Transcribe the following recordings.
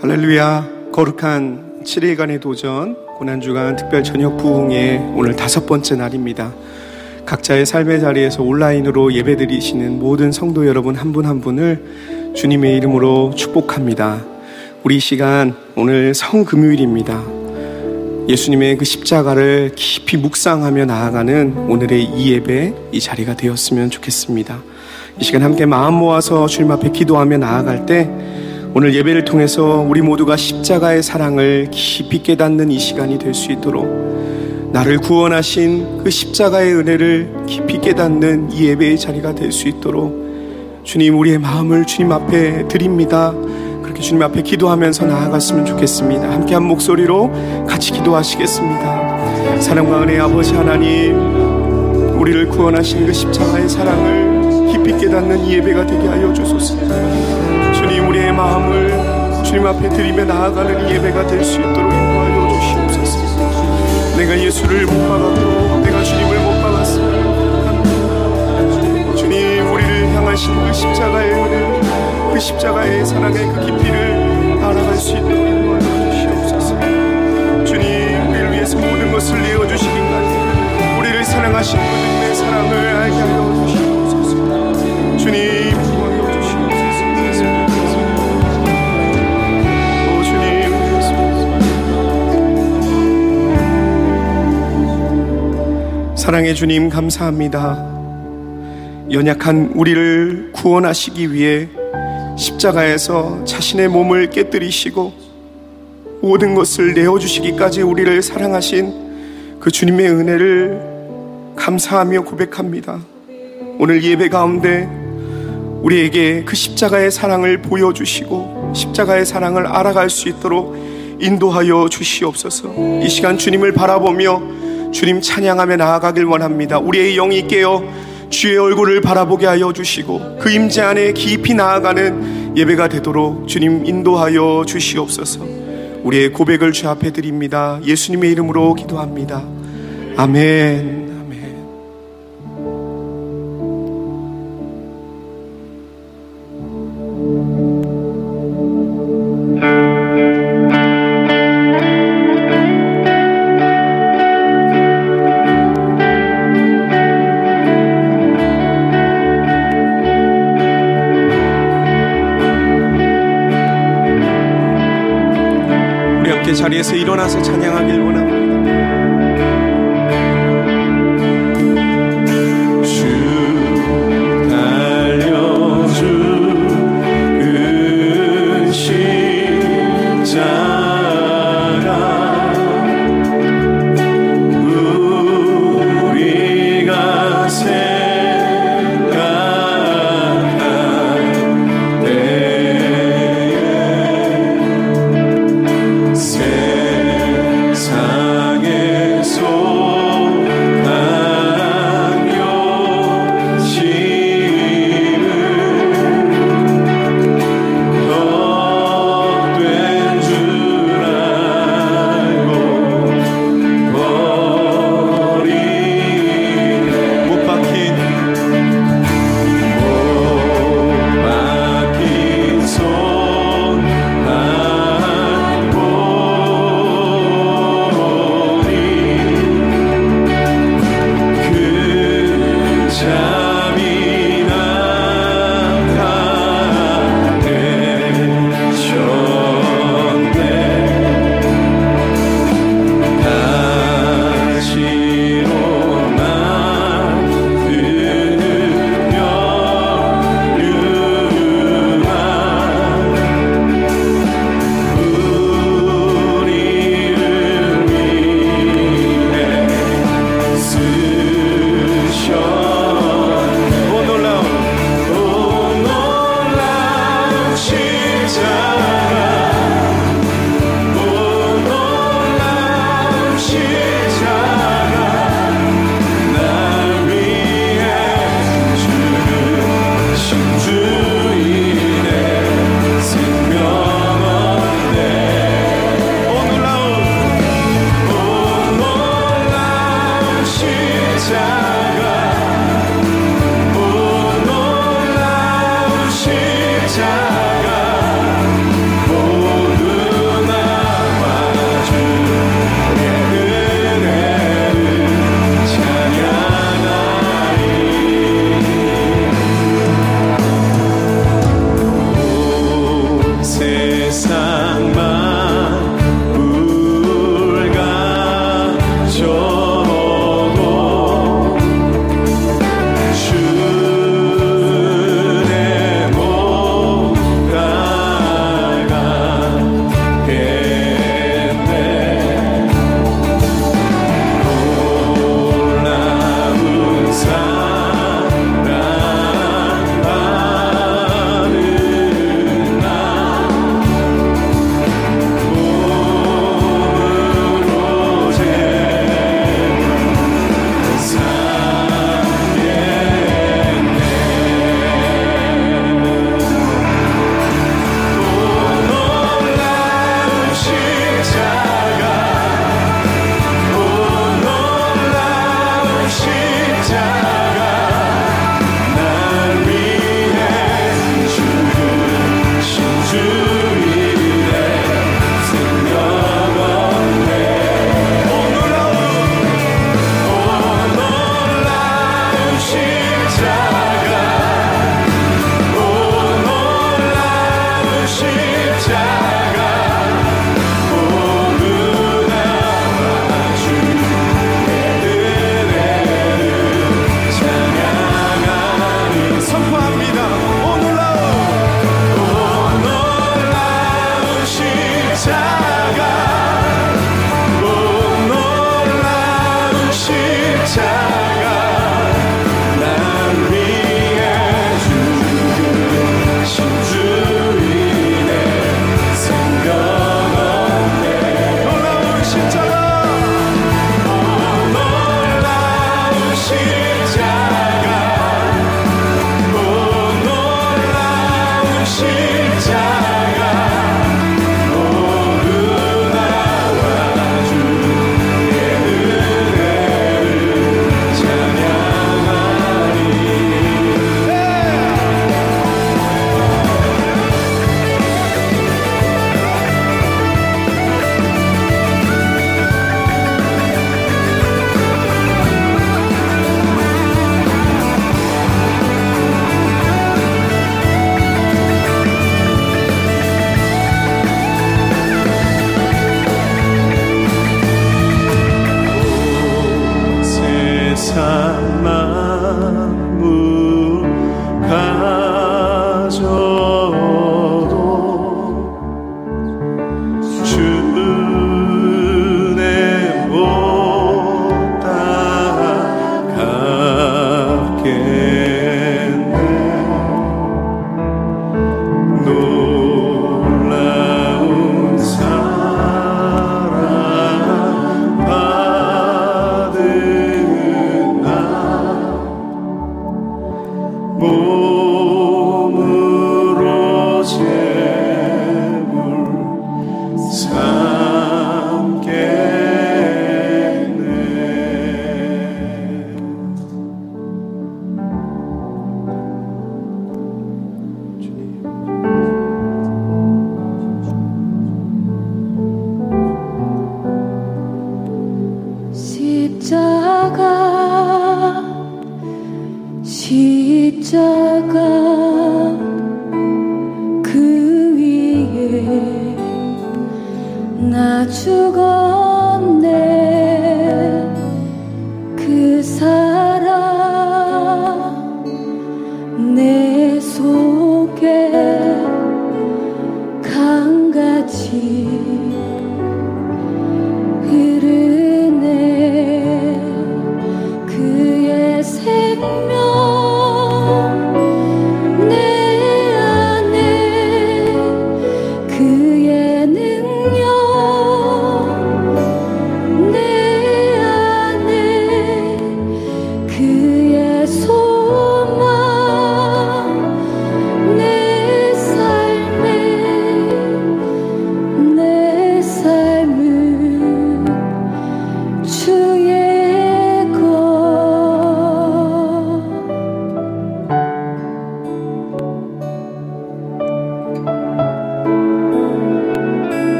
할렐루야 거룩한 7일간의 도전 고난주간 특별 저녁 부흥의 오늘 다섯 번째 날입니다. 각자의 삶의 자리에서 온라인으로 예배드리시는 모든 성도 여러분 한 분한 한 분을 주님의 이름으로 축복합니다. 우리 시간 오늘 성금요일입니다. 예수님의 그 십자가를 깊이 묵상하며 나아가는 오늘의 이 예배 이 자리가 되었으면 좋겠습니다. 이 시간 함께 마음 모아서 주님 앞에 기도하며 나아갈 때 오늘 예배를 통해서 우리 모두가 십자가의 사랑을 깊이 깨닫는 이 시간이 될 수 있도록 나를 구원하신 그 십자가의 은혜를 깊이 깨닫는 이 예배의 자리가 될 수 있도록 주님 우리의 마음을 주님 앞에 드립니다. 그렇게 주님 앞에 기도하면서 나아갔으면 좋겠습니다. 함께 한 목소리로 같이 기도하시겠습니다. 사랑과 은혜 아버지 하나님 우리를 구원하신 그 십자가의 사랑을 깊이 깨닫는 이 예배가 되게 하여 주소서. 주님 우리의 마음을 주님 앞에 드리며 나아가는 이 예배가 될 수 있도록 인도하여 주시옵소서. 내가 예수를 못 박았고 내가 주님을 못 박았으면 주님 우리를 향하신 그 십자가의 은혜 그 십자가의 사랑의 그 깊이를 알아갈 수 있도록 인도하여 주시옵소서. 주님 우리를 위해서 모든 것을 내어주시기까지 우리를 사랑하신 그분의 사랑을 알게 하여 주시옵소서 주님 사랑의 주님 감사합니다. 연약한 우리를 구원하시기 위해 십자가에서 자신의 몸을 깨뜨리시고 모든 것을 내어주시기까지 우리를 사랑하신 그 주님의 은혜를 감사하며 고백합니다. 오늘 예배 가운데 우리에게 그 십자가의 사랑을 보여주시고 십자가의 사랑을 알아갈 수 있도록 인도하여 주시옵소서. 이 시간 주님을 바라보며 주님 찬양하며 나아가길 원합니다. 우리의 영이 깨어 주의 얼굴을 바라보게 하여 주시고 그 임재 안에 깊이 나아가는 예배가 되도록 주님 인도하여 주시옵소서. 우리의 고백을 주 앞에 드립니다. 예수님의 이름으로 기도합니다. 아멘. 자리에서 일어나서 찬양하길 원합니다.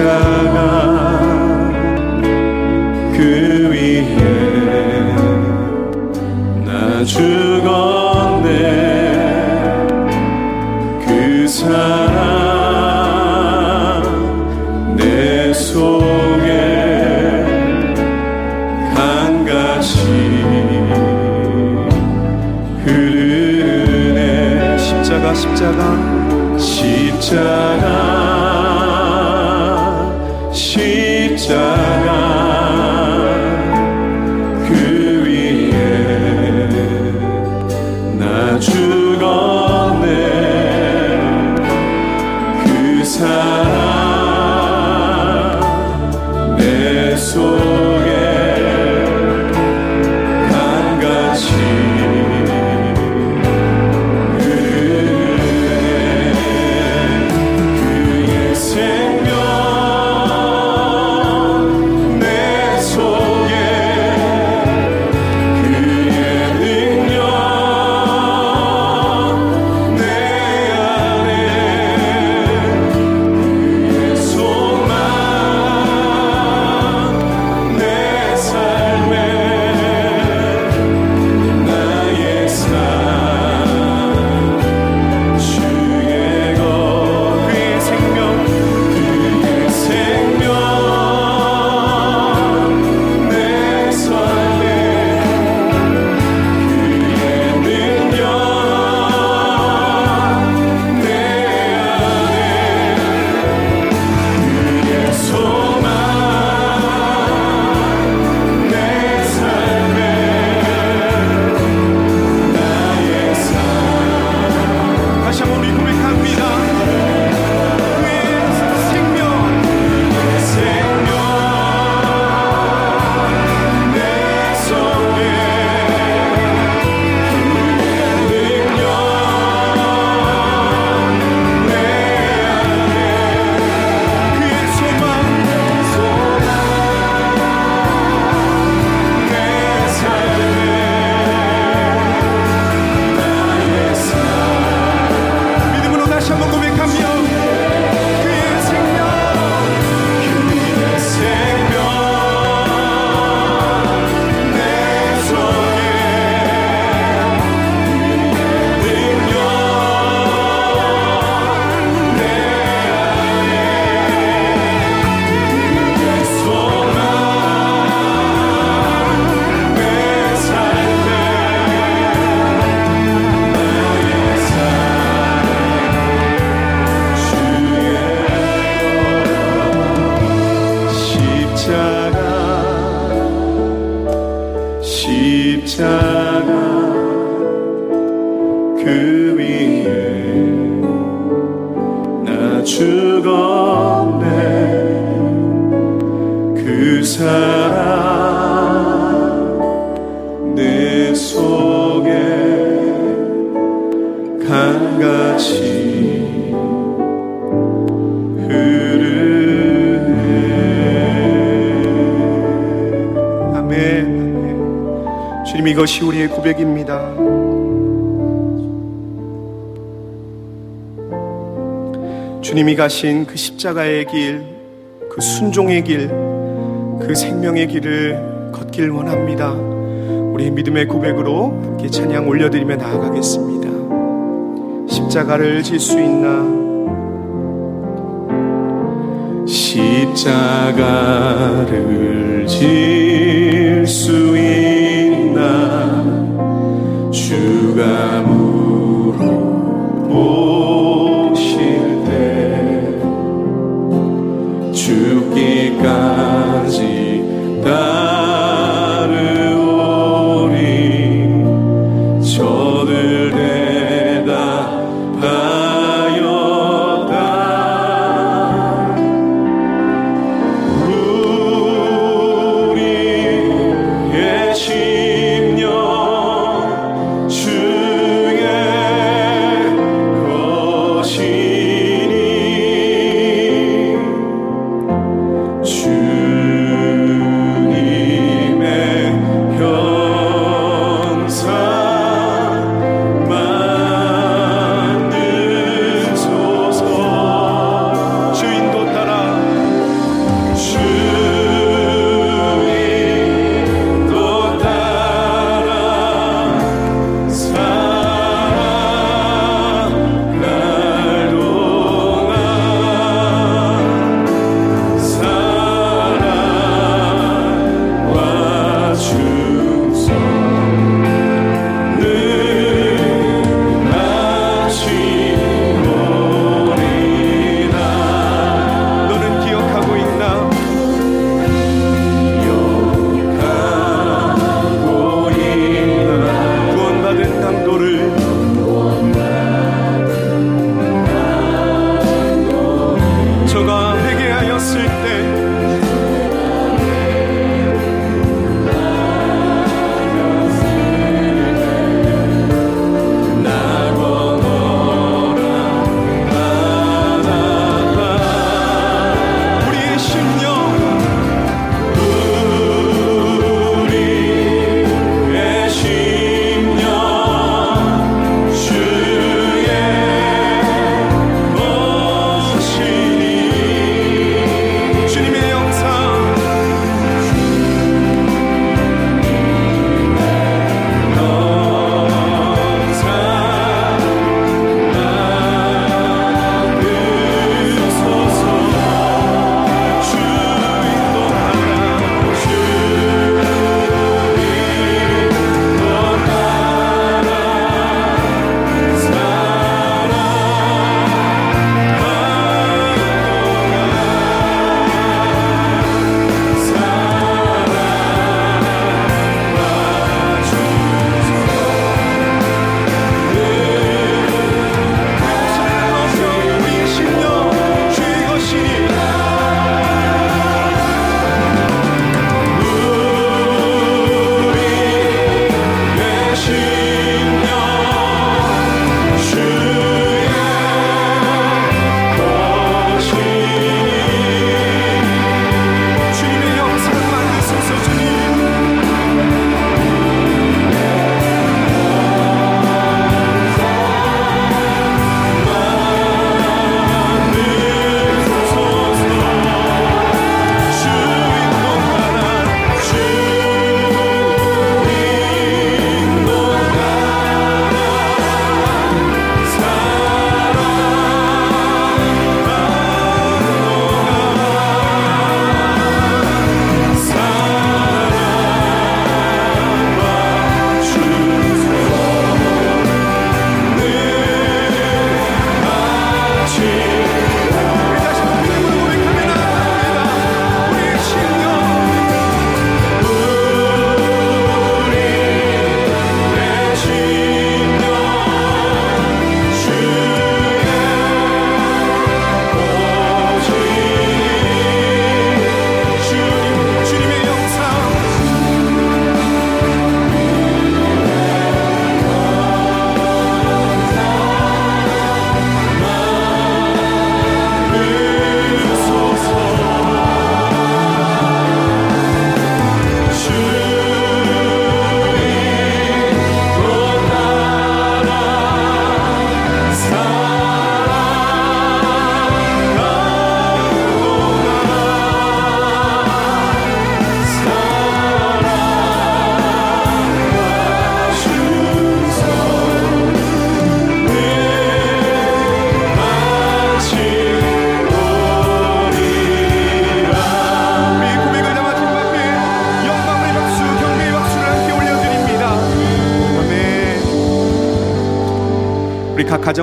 십자가 이것이 우리의 고백입니다. 주님이 가신 그 십자가의 길, 그 순종의 길, 그 생명의 길을 걷길 원합니다. 우리 믿음의 고백으로 함께 찬양 올려드리며 나아가겠습니다. 십자가를 질 수 있나? 십자가를 질 수 있나?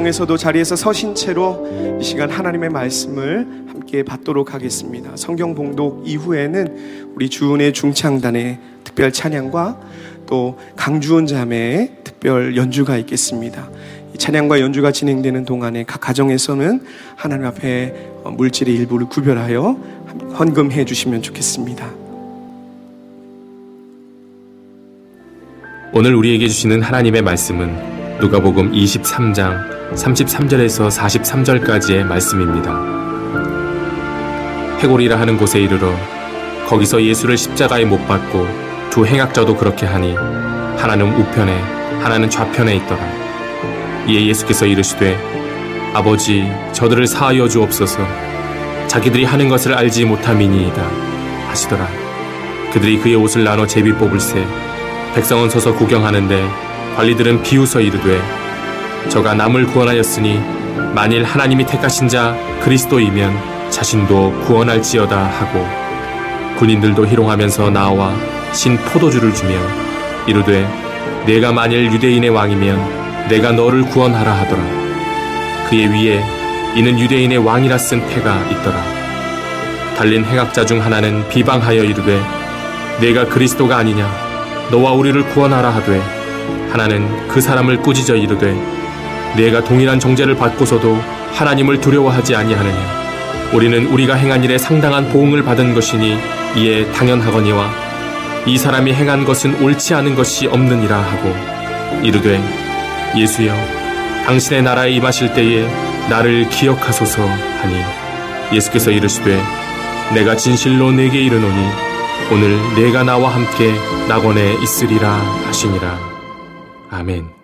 가정에서도 자리에서 서신 채로 이 시간 하나님의 말씀을 함께 받도록 하겠습니다 성경 봉독 이후에는 우리 주은의 중창단의 특별 찬양과 또 강주은 자매의 특별 연주가 있겠습니다 이 찬양과 연주가 진행되는 동안에 각 가정에서는 하나님 앞에 어, 물질의 일부를 구별하여 헌금해 주시면 좋겠습니다. 오늘 우리에게 주시는 하나님의 말씀은 누가복음 23장 33절에서 43절까지의 말씀입니다. 해골이라 하는 곳에 이르러 거기서 예수를 십자가에 못 박고 두 행악자도 그렇게 하니 하나는 우편에 하나는 좌편에 있더라. 이에 예수께서 이르시되 아버지 저들을 사하여 주옵소서 자기들이 하는 것을 알지 못함이니이다 하시더라. 그들이 그의 옷을 나눠 제비 뽑을새 백성은 서서 구경하는데 관리들은 비웃어 이르되 저가 남을 구원하였으니 만일 하나님이 택하신 자 그리스도이면 자신도 구원할지어다 하고 군인들도 희롱하면서 나와 신 포도주를 주며 이르되 내가 만일 유대인의 왕이면 내가 너를 구원하라 하더라. 그의 위에 이는 유대인의 왕이라 쓴 패가 있더라. 달린 행악자 중 하나는 비방하여 이르되 내가 그리스도가 아니냐? 너와 우리를 구원하라 하되 하나는 그 사람을 꾸짖어 이르되 내가 동일한 정죄를 받고서도 하나님을 두려워하지 아니하느냐 우리는 우리가 행한 일에 상당한 보응을 받은 것이니 이에 당연하거니와 이 사람이 행한 것은 옳지 않은 것이 없느니라 하고 이르되 예수여 당신의 나라에 임하실 때에 나를 기억하소서 하니 예수께서 이르시되 내가 진실로 내게 이르노니 오늘 내가 나와 함께 낙원에 있으리라 하시니라 아멘.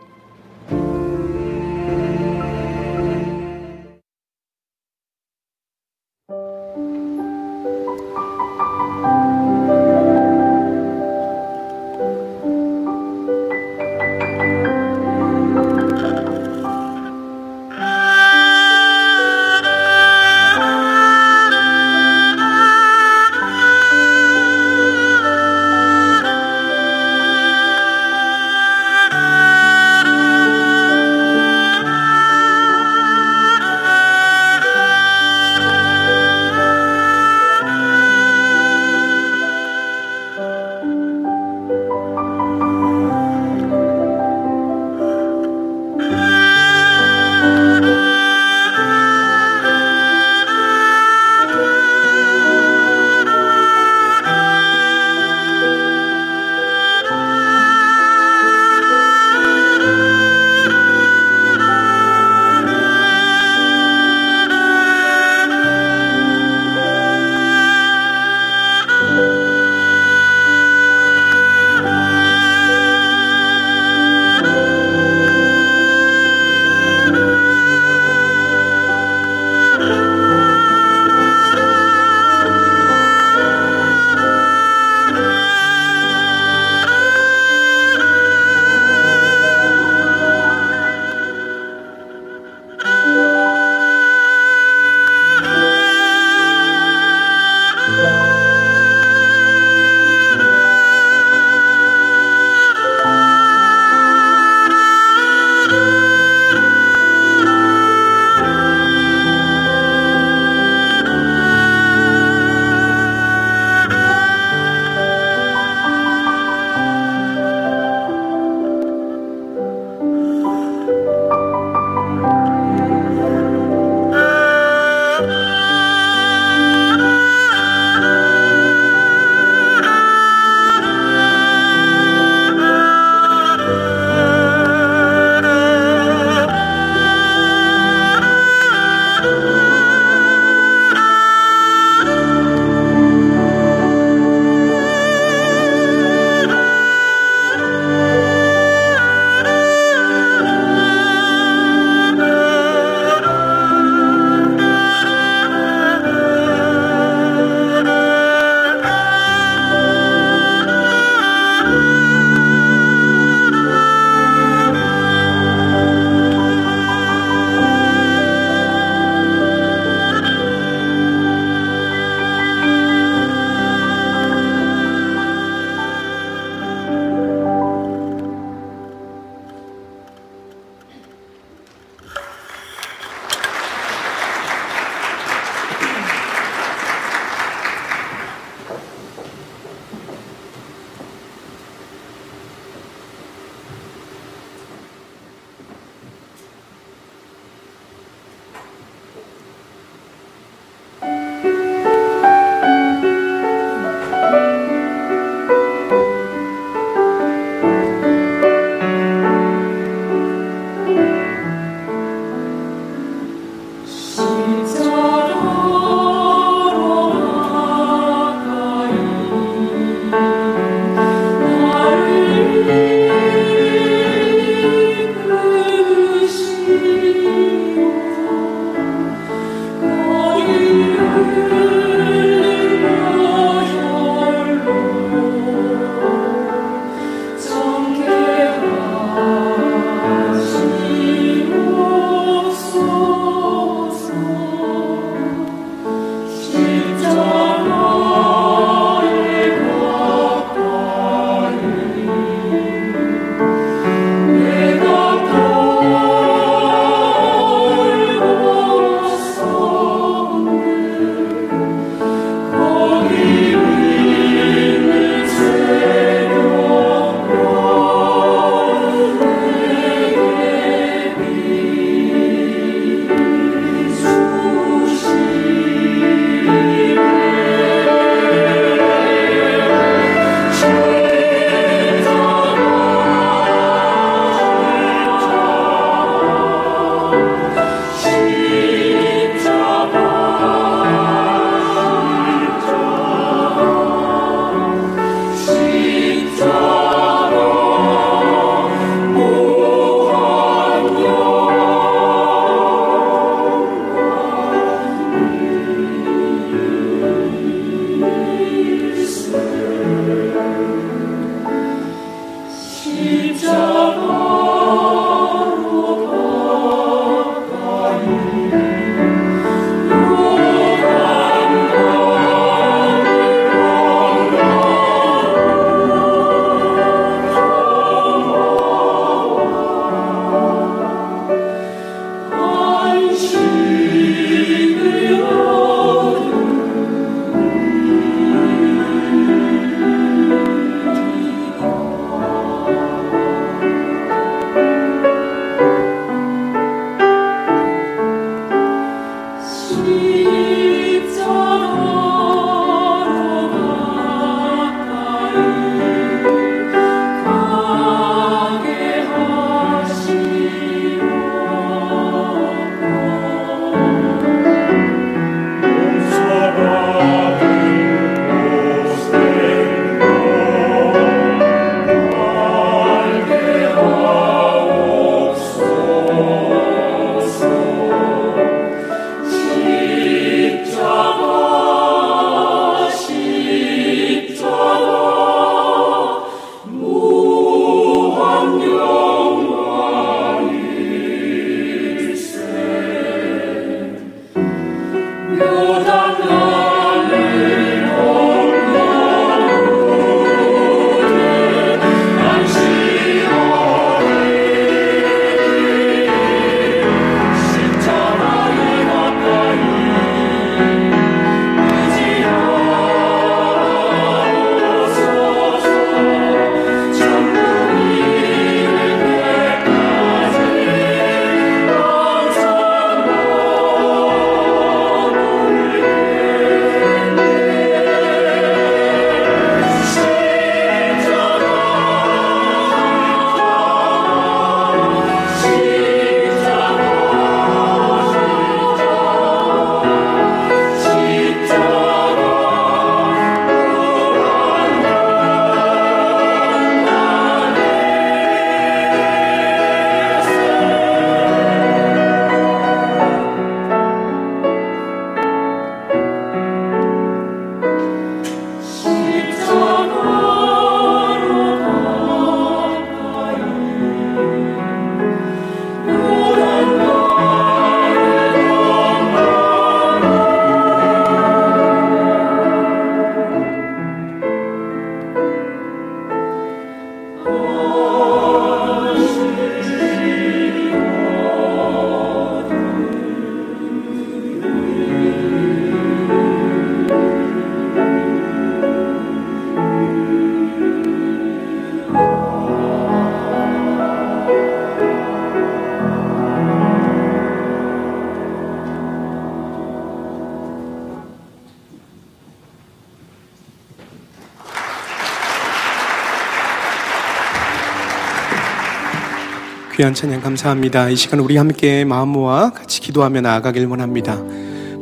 귀한 찬양 감사합니다. 이 시간 우리 함께 마음 모아 같이 기도하며 나아가길 원합니다.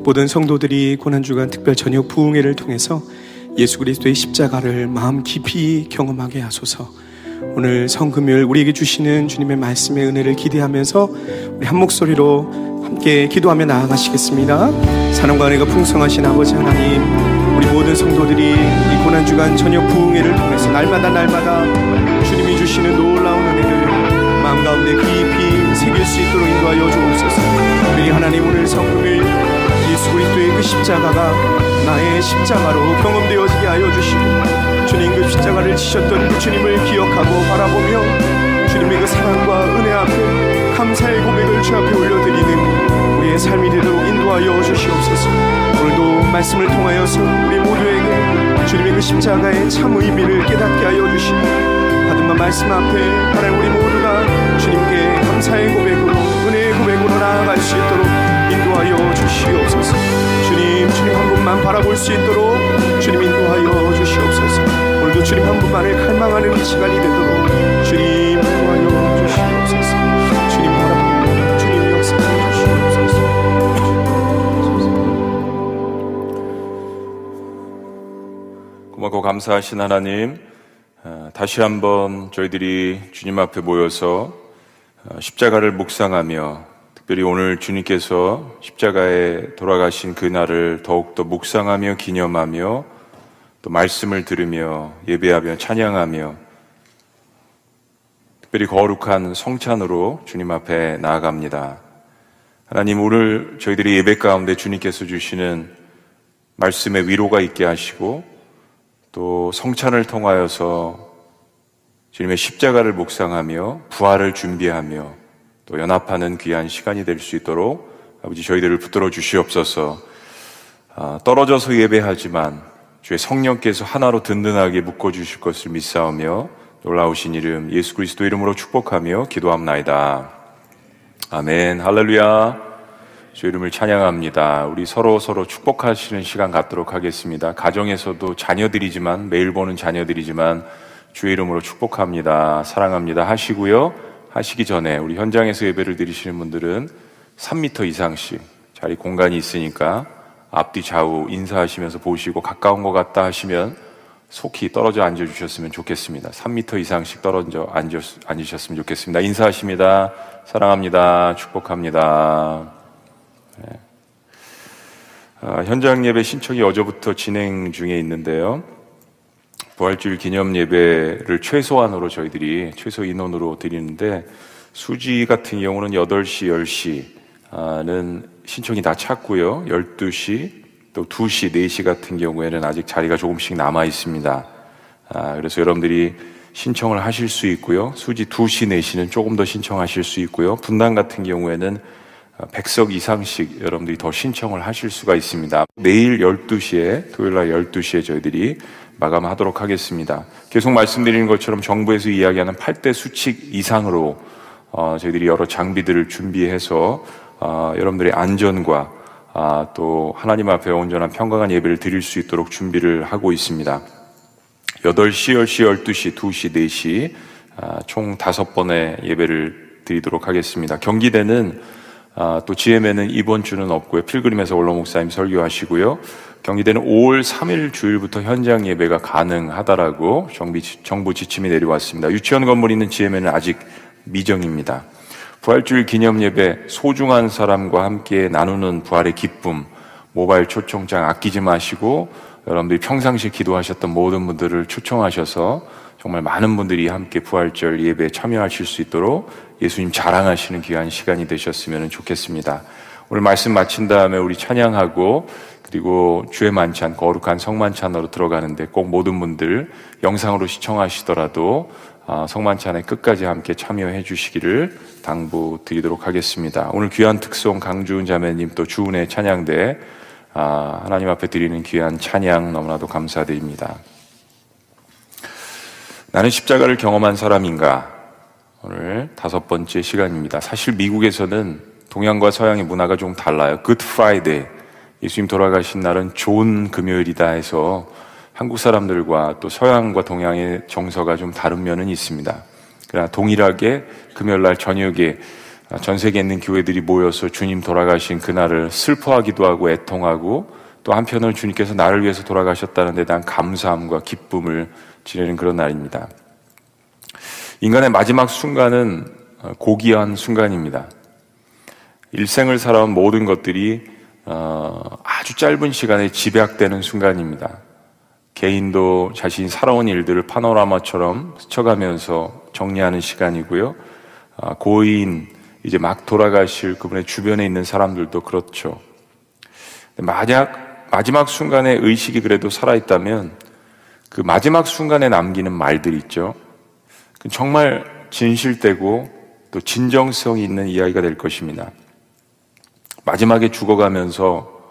모든 성도들이 고난주간 특별 저녁 부흥회를 통해서 예수 그리스도의 십자가를 마음 깊이 경험하게 하소서. 오늘 성금요일 우리에게 주시는 주님의 말씀의 은혜를 기대하면서 우리 한 목소리로 함께 기도하며 나아가시겠습니다. 사랑과 은혜가 풍성하신 아버지 하나님, 우리 모든 성도들이 이 고난주간 저녁 부흥회를 통해서 날마다 날마다 주님이 주시는 놀라운 가운데 깊이 새길 수 있도록 인도하여 주옵소서. 우리 하나님 오늘 성금을 예수 그리스도의 그 십자가가 나의 십자가로 경험되어지게 하여 주시고 주님 그 십자가를 지셨던 그 주님을 기억하고 바라보며 주님의 그 사랑과 은혜 앞에 감사의 고백을 주 앞에 올려드리는 우리의 삶이 되도록 인도하여 주시옵소서. 오늘도 말씀을 통하여서 우리 모두에게 주님의 그 십자가의 참 의미를 깨닫게 하여 주시고 받은 바 말씀 앞에 하나님 우리 모두가 주님께 감사의 고백으로 은혜의 고백으로 나아갈 수 있도록 인도하여 주시옵소서. 주님 주님 한 분만 바라볼 수 있도록 주님 인도하여 주시옵소서. 오늘도 주님 한 분만을 갈망하는 이 시간이 되도록 주님 인도하여 주시옵소서. 주님 바라보고 주님 역사해 주시옵소서. 고맙고 감사하신 하나님, 어, 다시 한번 저희들이 주님 앞에 모여서 어, 십자가를 묵상하며 특별히 오늘 주님께서 십자가에 돌아가신 그날을 더욱더 묵상하며 기념하며 또 말씀을 들으며 예배하며 찬양하며 특별히 거룩한 성찬으로 주님 앞에 나아갑니다. 하나님 오늘 저희들이 예배 가운데 주님께서 주시는 말씀의 위로가 있게 하시고 또 성찬을 통하여서 주님의 십자가를 묵상하며 부활을 준비하며 또 연합하는 귀한 시간이 될 수 있도록 아버지 저희들을 붙들어 주시옵소서. 아, 떨어져서 예배하지만 주의 성령께서 하나로 든든하게 묶어 주실 것을 믿사오며 놀라우신 이름 예수 그리스도 이름으로 축복하며 기도합나이다. 아멘. 할렐루야. 주 이름을 찬양합니다. 우리 서로 서로 축복하시는 시간 갖도록 하겠습니다. 가정에서도 자녀들이지만 매일 보는 자녀들이지만 주의 이름으로 축복합니다. 사랑합니다. 하시고요. 하시기 전에 우리 현장에서 예배를 드리시는 분들은 3m 이상씩 자리 공간이 있으니까 앞뒤 좌우 인사하시면서 보시고 가까운 것 같다 하시면 속히 떨어져 앉아 주셨으면 좋겠습니다. 3m 이상씩 떨어져 앉으, 앉으셨으면 좋겠습니다. 인사하십니다. 사랑합니다. 축복합니다. 네. 아, 현장 예배 신청이 어제부터 진행 중에 있는데요. 부활주일 기념 예배를 최소한으로 저희들이 최소 인원으로 드리는데 수지 같은 경우는 8시, 10시는 신청이 다 찼고요. 12시, 또 2시, 4시 같은 경우에는 아직 자리가 조금씩 남아 있습니다. 아, 그래서 여러분들이 신청을 하실 수 있고요. 수지 2시, 4시는 조금 더 신청하실 수 있고요. 분당 같은 경우에는 100석 이상씩 여러분들이 더 신청을 하실 수가 있습니다. 내일 12시에, 토요일 날 12시에 저희들이 마감하도록 하겠습니다. 계속 말씀드리는 것처럼 정부에서 이야기하는 8대 수칙 이상으로 어, 저희들이 여러 장비들을 준비해서 어, 여러분들의 안전과 아, 또 하나님 앞에 온전한 평강한 예배를 드릴 수 있도록 준비를 하고 있습니다. 8시, 10시, 12시, 2시, 4시 아, 총 다섯 번의 예배를 드리도록 하겠습니다. 경기대는 아, 또 GM에는 이번 주는 없고요. 필그림에서 원로 목사님 설교하시고요. 경기대는 5월 3일 주일부터 현장 예배가 가능하다라고 정비, 정부 지침이 내려왔습니다. 유치원 건물 있는 GM에는 아직 미정입니다. 부활주일 기념 예배 소중한 사람과 함께 나누는 부활의 기쁨 모바일 초청장 아끼지 마시고 여러분들이 평상시 기도하셨던 모든 분들을 초청하셔서 정말 많은 분들이 함께 부활절 예배에 참여하실 수 있도록 예수님 자랑하시는 귀한 시간이 되셨으면 좋겠습니다. 오늘 말씀 마친 다음에 우리 찬양하고 그리고 주의 만찬, 거룩한 성만찬으로 들어가는데 꼭 모든 분들 영상으로 시청하시더라도 아, 성만찬에 끝까지 함께 참여해 주시기를 당부드리도록 하겠습니다. 오늘 귀한 특송 강주은 자매님 또 주은의 찬양대 아, 하나님 앞에 드리는 귀한 찬양 너무나도 감사드립니다. 나는 십자가를 경험한 사람인가? 오늘 다섯 번째 시간입니다. 사실 미국에서는 동양과 서양의 문화가 좀 달라요. Good Friday. 예수님 돌아가신 날은 좋은 금요일이다 해서 한국 사람들과 또 서양과 동양의 정서가 좀 다른 면은 있습니다. 그러나 동일하게 금요일 날 저녁에 전 세계에 있는 교회들이 모여서 주님 돌아가신 그날을 슬퍼하기도 하고 애통하고 또 한편으로 주님께서 나를 위해서 돌아가셨다는 데 대한 감사함과 기쁨을 지내는 그런 날입니다. 인간의 마지막 순간은 고귀한 순간입니다. 일생을 살아온 모든 것들이 어, 아주 짧은 시간에 집약되는 순간입니다. 개인도 자신이 살아온 일들을 파노라마처럼 스쳐가면서 정리하는 시간이고요. 아, 고인, 이제 막 돌아가실 그분의 주변에 있는 사람들도 그렇죠. 만약 마지막 순간에 의식이 그래도 살아있다면 그 마지막 순간에 남기는 말들 있죠. 정말 진실되고 또 진정성이 있는 이야기가 될 것입니다. 마지막에 죽어가면서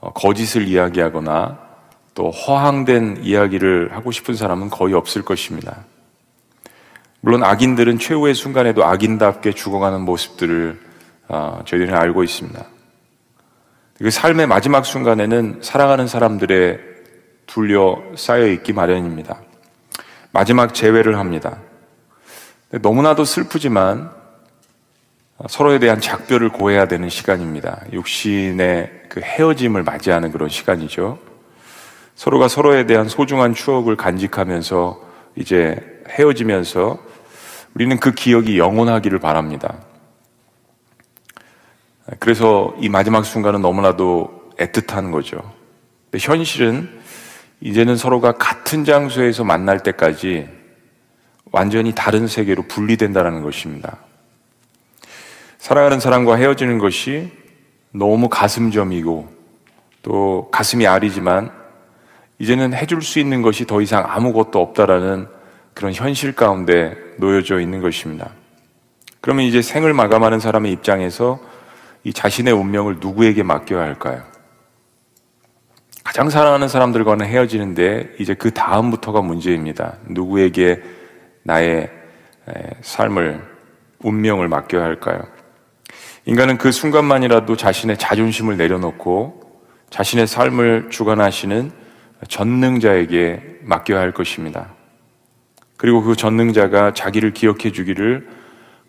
어, 거짓을 이야기하거나 또 허황된 이야기를 하고 싶은 사람은 거의 없을 것입니다. 물론 악인들은 최후의 순간에도 악인답게 죽어가는 모습들을 어, 저희들은 알고 있습니다. 그 삶의 마지막 순간에는 사랑하는 사람들의 둘려 쌓여 있기 마련입니다. 마지막 재회를 합니다. 너무나도 슬프지만 서로에 대한 작별을 고해야 되는 시간입니다. 육신의 그 헤어짐을 맞이하는 그런 시간이죠. 서로가 서로에 대한 소중한 추억을 간직하면서 이제 헤어지면서 우리는 그 기억이 영원하기를 바랍니다. 그래서 이 마지막 순간은 너무나도 애틋한 거죠. 근데 현실은 이제는 서로가 같은 장소에서 만날 때까지 완전히 다른 세계로 분리된다는 것입니다. 사랑하는 사람과 헤어지는 것이 너무 가슴점이고 또 가슴이 아리지만 이제는 해줄 수 있는 것이 더 이상 아무것도 없다라는 그런 현실 가운데 놓여져 있는 것입니다. 그러면 이제 생을 마감하는 사람의 입장에서 이 자신의 운명을 누구에게 맡겨야 할까요? 가장 사랑하는 사람들과는 헤어지는데 이제 그 다음부터가 문제입니다. 누구에게 나의 삶을, 운명을 맡겨야 할까요? 인간은 그 순간만이라도 자신의 자존심을 내려놓고 자신의 삶을 주관하시는 전능자에게 맡겨야 할 것입니다. 그리고 그 전능자가 자기를 기억해 주기를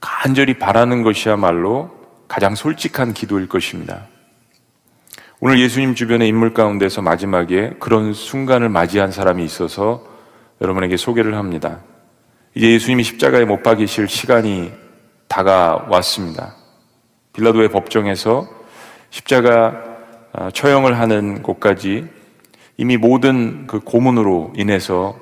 간절히 바라는 것이야말로 가장 솔직한 기도일 것입니다. 오늘 예수님 주변의 인물 가운데서 마지막에 그런 순간을 맞이한 사람이 있어서 여러분에게 소개를 합니다. 이제 예수님이 십자가에 못 박이실 시간이 다가왔습니다. 빌라도의 법정에서 십자가 아, 처형을 하는 곳까지 이미 모든 그 고문으로 인해서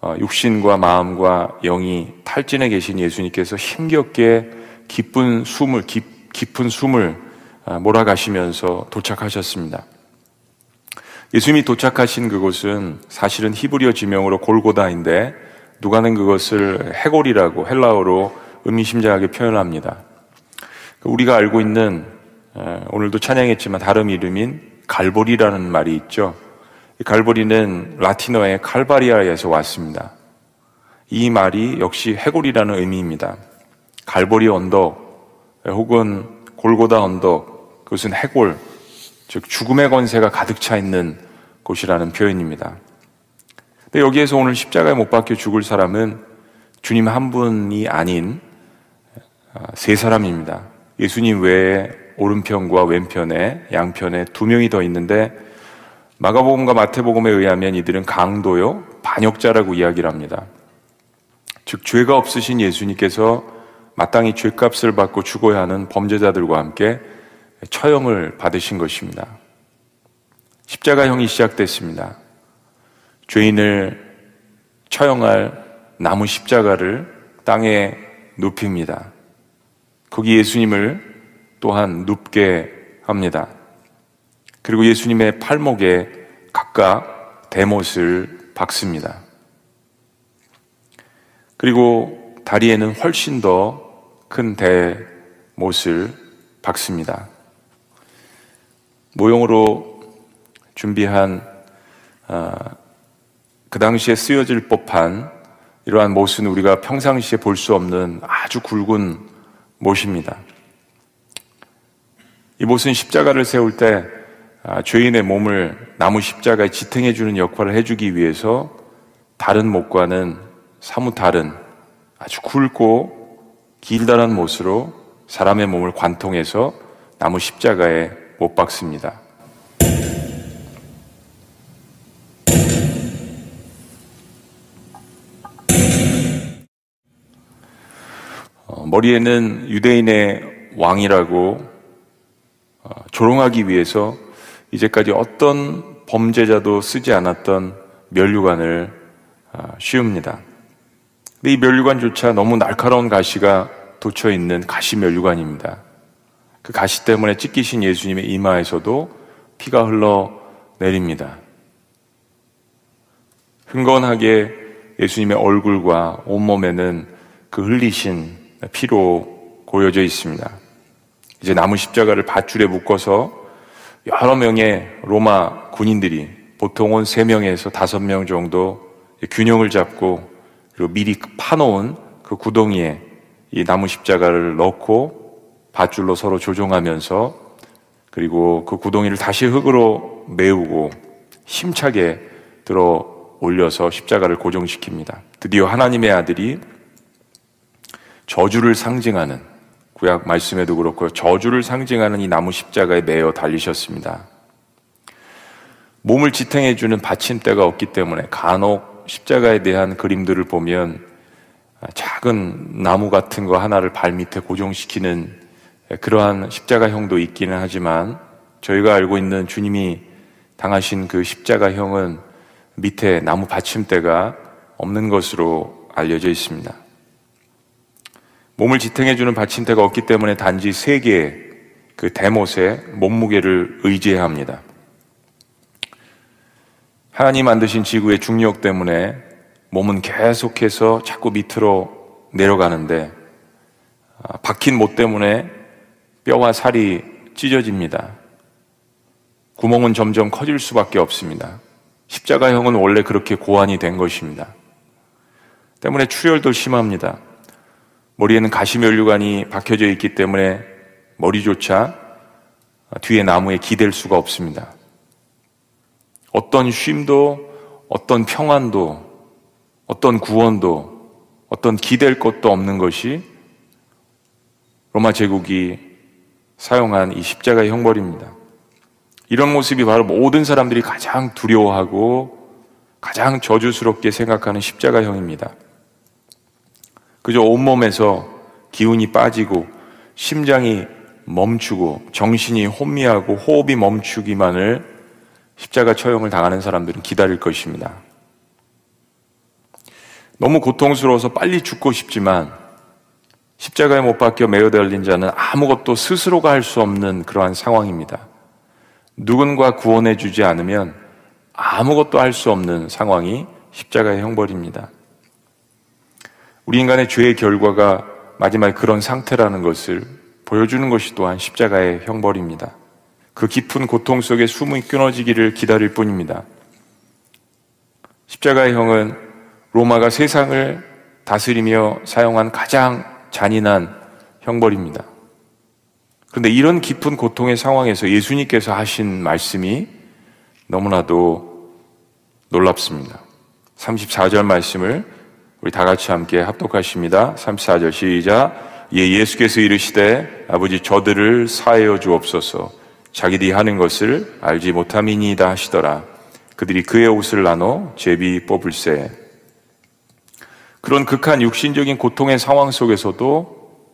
어, 육신과 마음과 영이 탈진해 계신 예수님께서 힘겹게 깊은 숨을 깊, 깊은 숨을 아, 몰아가시면서 도착하셨습니다. 예수님이 도착하신 그곳은 사실은 히브리어 지명으로 골고다인데 누가는 그것을 해골이라고 헬라어로 의미심장하게 표현합니다. 우리가 알고 있는 오늘도 찬양했지만 다른 이름인 갈보리라는 말이 있죠. 갈보리는 라틴어의 칼바리아에서 왔습니다. 이 말이 역시 해골이라는 의미입니다. 갈보리 언덕 혹은 골고다 언덕 그것은 해골 즉 죽음의 권세가 가득 차 있는 곳이라는 표현입니다. 근데 여기에서 오늘 십자가에 못 박혀 죽을 사람은 주님 한 분이 아닌 아, 세 사람입니다. 예수님 외에 오른편과 왼편에 양편에 두 명이 더 있는데 마가복음과 마태복음에 의하면 이들은 강도요 반역자라고 이야기를 합니다. 즉 죄가 없으신 예수님께서 마땅히 죄값을 받고 죽어야 하는 범죄자들과 함께 처형을 받으신 것입니다. 십자가형이 시작됐습니다. 죄인을 처형할 나무 십자가를 땅에 눕힙니다. 거기 예수님을 또한 눕게 합니다. 그리고 예수님의 팔목에 각각 대못을 박습니다. 그리고 다리에는 훨씬 더 큰 대못을 박습니다. 모형으로 준비한 어, 그 당시에 쓰여질 법한 이러한 못은 우리가 평상시에 볼 수 없는 아주 굵은 못입니다. 이 못은 십자가를 세울 때 아, 죄인의 몸을 나무 십자가에 지탱해 주는 역할을 해주기 위해서 다른 못과는 사뭇 다른 아주 굵고 길다란 못으로 사람의 몸을 관통해서 나무 십자가에 못 박습니다. 머리에는 유대인의 왕이라고 어, 조롱하기 위해서 이제까지 어떤 범죄자도 쓰지 않았던 면류관을 어, 씌웁니다. 근데 이 면류관조차 너무 날카로운 가시가 돋쳐 있는 가시 면류관입니다. 그 가시 때문에 찢기신 예수님의 이마에서도 피가 흘러 내립니다. 흥건하게 예수님의 얼굴과 온몸에는 그 흘리신 피로 고여져 있습니다. 이제 나무 십자가를 밧줄에 묶어서 여러 명의 로마 군인들이 보통은 3명에서 5명 정도 균형을 잡고 그리고 미리 파놓은 그 구덩이에 이 나무 십자가를 넣고 밧줄로 서로 조종하면서 그리고 그 구덩이를 다시 흙으로 메우고 힘차게 들어 올려서 십자가를 고정시킵니다. 드디어 하나님의 아들이 저주를 상징하는 구약 말씀에도 그렇고 저주를 상징하는 이 나무 십자가에 매어 달리셨습니다. 몸을 지탱해 주는 받침대가 없기 때문에 간혹 십자가에 대한 그림들을 보면 작은 나무 같은 거 하나를 발 밑에 고정시키는 그러한 십자가형도 있기는 하지만 저희가 알고 있는 주님이 당하신 그 십자가형은 밑에 나무 받침대가 없는 것으로 알려져 있습니다. 몸을 지탱해주는 받침대가 없기 때문에 단지 세 개의 그 대못의 몸무게를 의지해야 합니다. 하나님 만드신 지구의 중력 때문에 몸은 계속해서 자꾸 밑으로 내려가는데 아, 박힌 못 때문에 뼈와 살이 찢어집니다. 구멍은 점점 커질 수밖에 없습니다. 십자가형은 원래 그렇게 고안이 된 것입니다. 때문에 출혈도 심합니다. 머리에는 가시면류관이 박혀져 있기 때문에 머리조차 뒤에 나무에 기댈 수가 없습니다. 어떤 쉼도, 어떤 평안도, 어떤 구원도, 어떤 기댈 것도 없는 것이 로마 제국이 사용한 이 십자가의 형벌입니다. 이런 모습이 바로 모든 사람들이 가장 두려워하고 가장 저주스럽게 생각하는 십자가형입니다. 그저 온몸에서 기운이 빠지고 심장이 멈추고 정신이 혼미하고 호흡이 멈추기만을 십자가 처형을 당하는 사람들은 기다릴 것입니다. 너무 고통스러워서 빨리 죽고 싶지만 십자가에 못 박혀 매어 달린 자는 아무것도 스스로가 할 수 없는 그러한 상황입니다. 누군가 구원해 주지 않으면 아무것도 할 수 없는 상황이 십자가의 형벌입니다. 우리 인간의 죄의 결과가 마지막에 그런 상태라는 것을 보여주는 것이 또한 십자가의 형벌입니다. 그 깊은 고통 속에 숨이 끊어지기를 기다릴 뿐입니다. 십자가의 형은 로마가 세상을 다스리며 사용한 가장 잔인한 형벌입니다. 그런데 이런 깊은 고통의 상황에서 예수님께서 하신 말씀이 너무나도 놀랍습니다. 34절 말씀을 우리 다 같이 함께 합독하십니다. 34절 시작. 예, 예수께서 이르시되 아버지 저들을 사하여 주옵소서 자기들이 하는 것을 알지 못함이니이다 하시더라. 그들이 그의 옷을 나눠 제비 뽑을세. 그런 극한 육신적인 고통의 상황 속에서도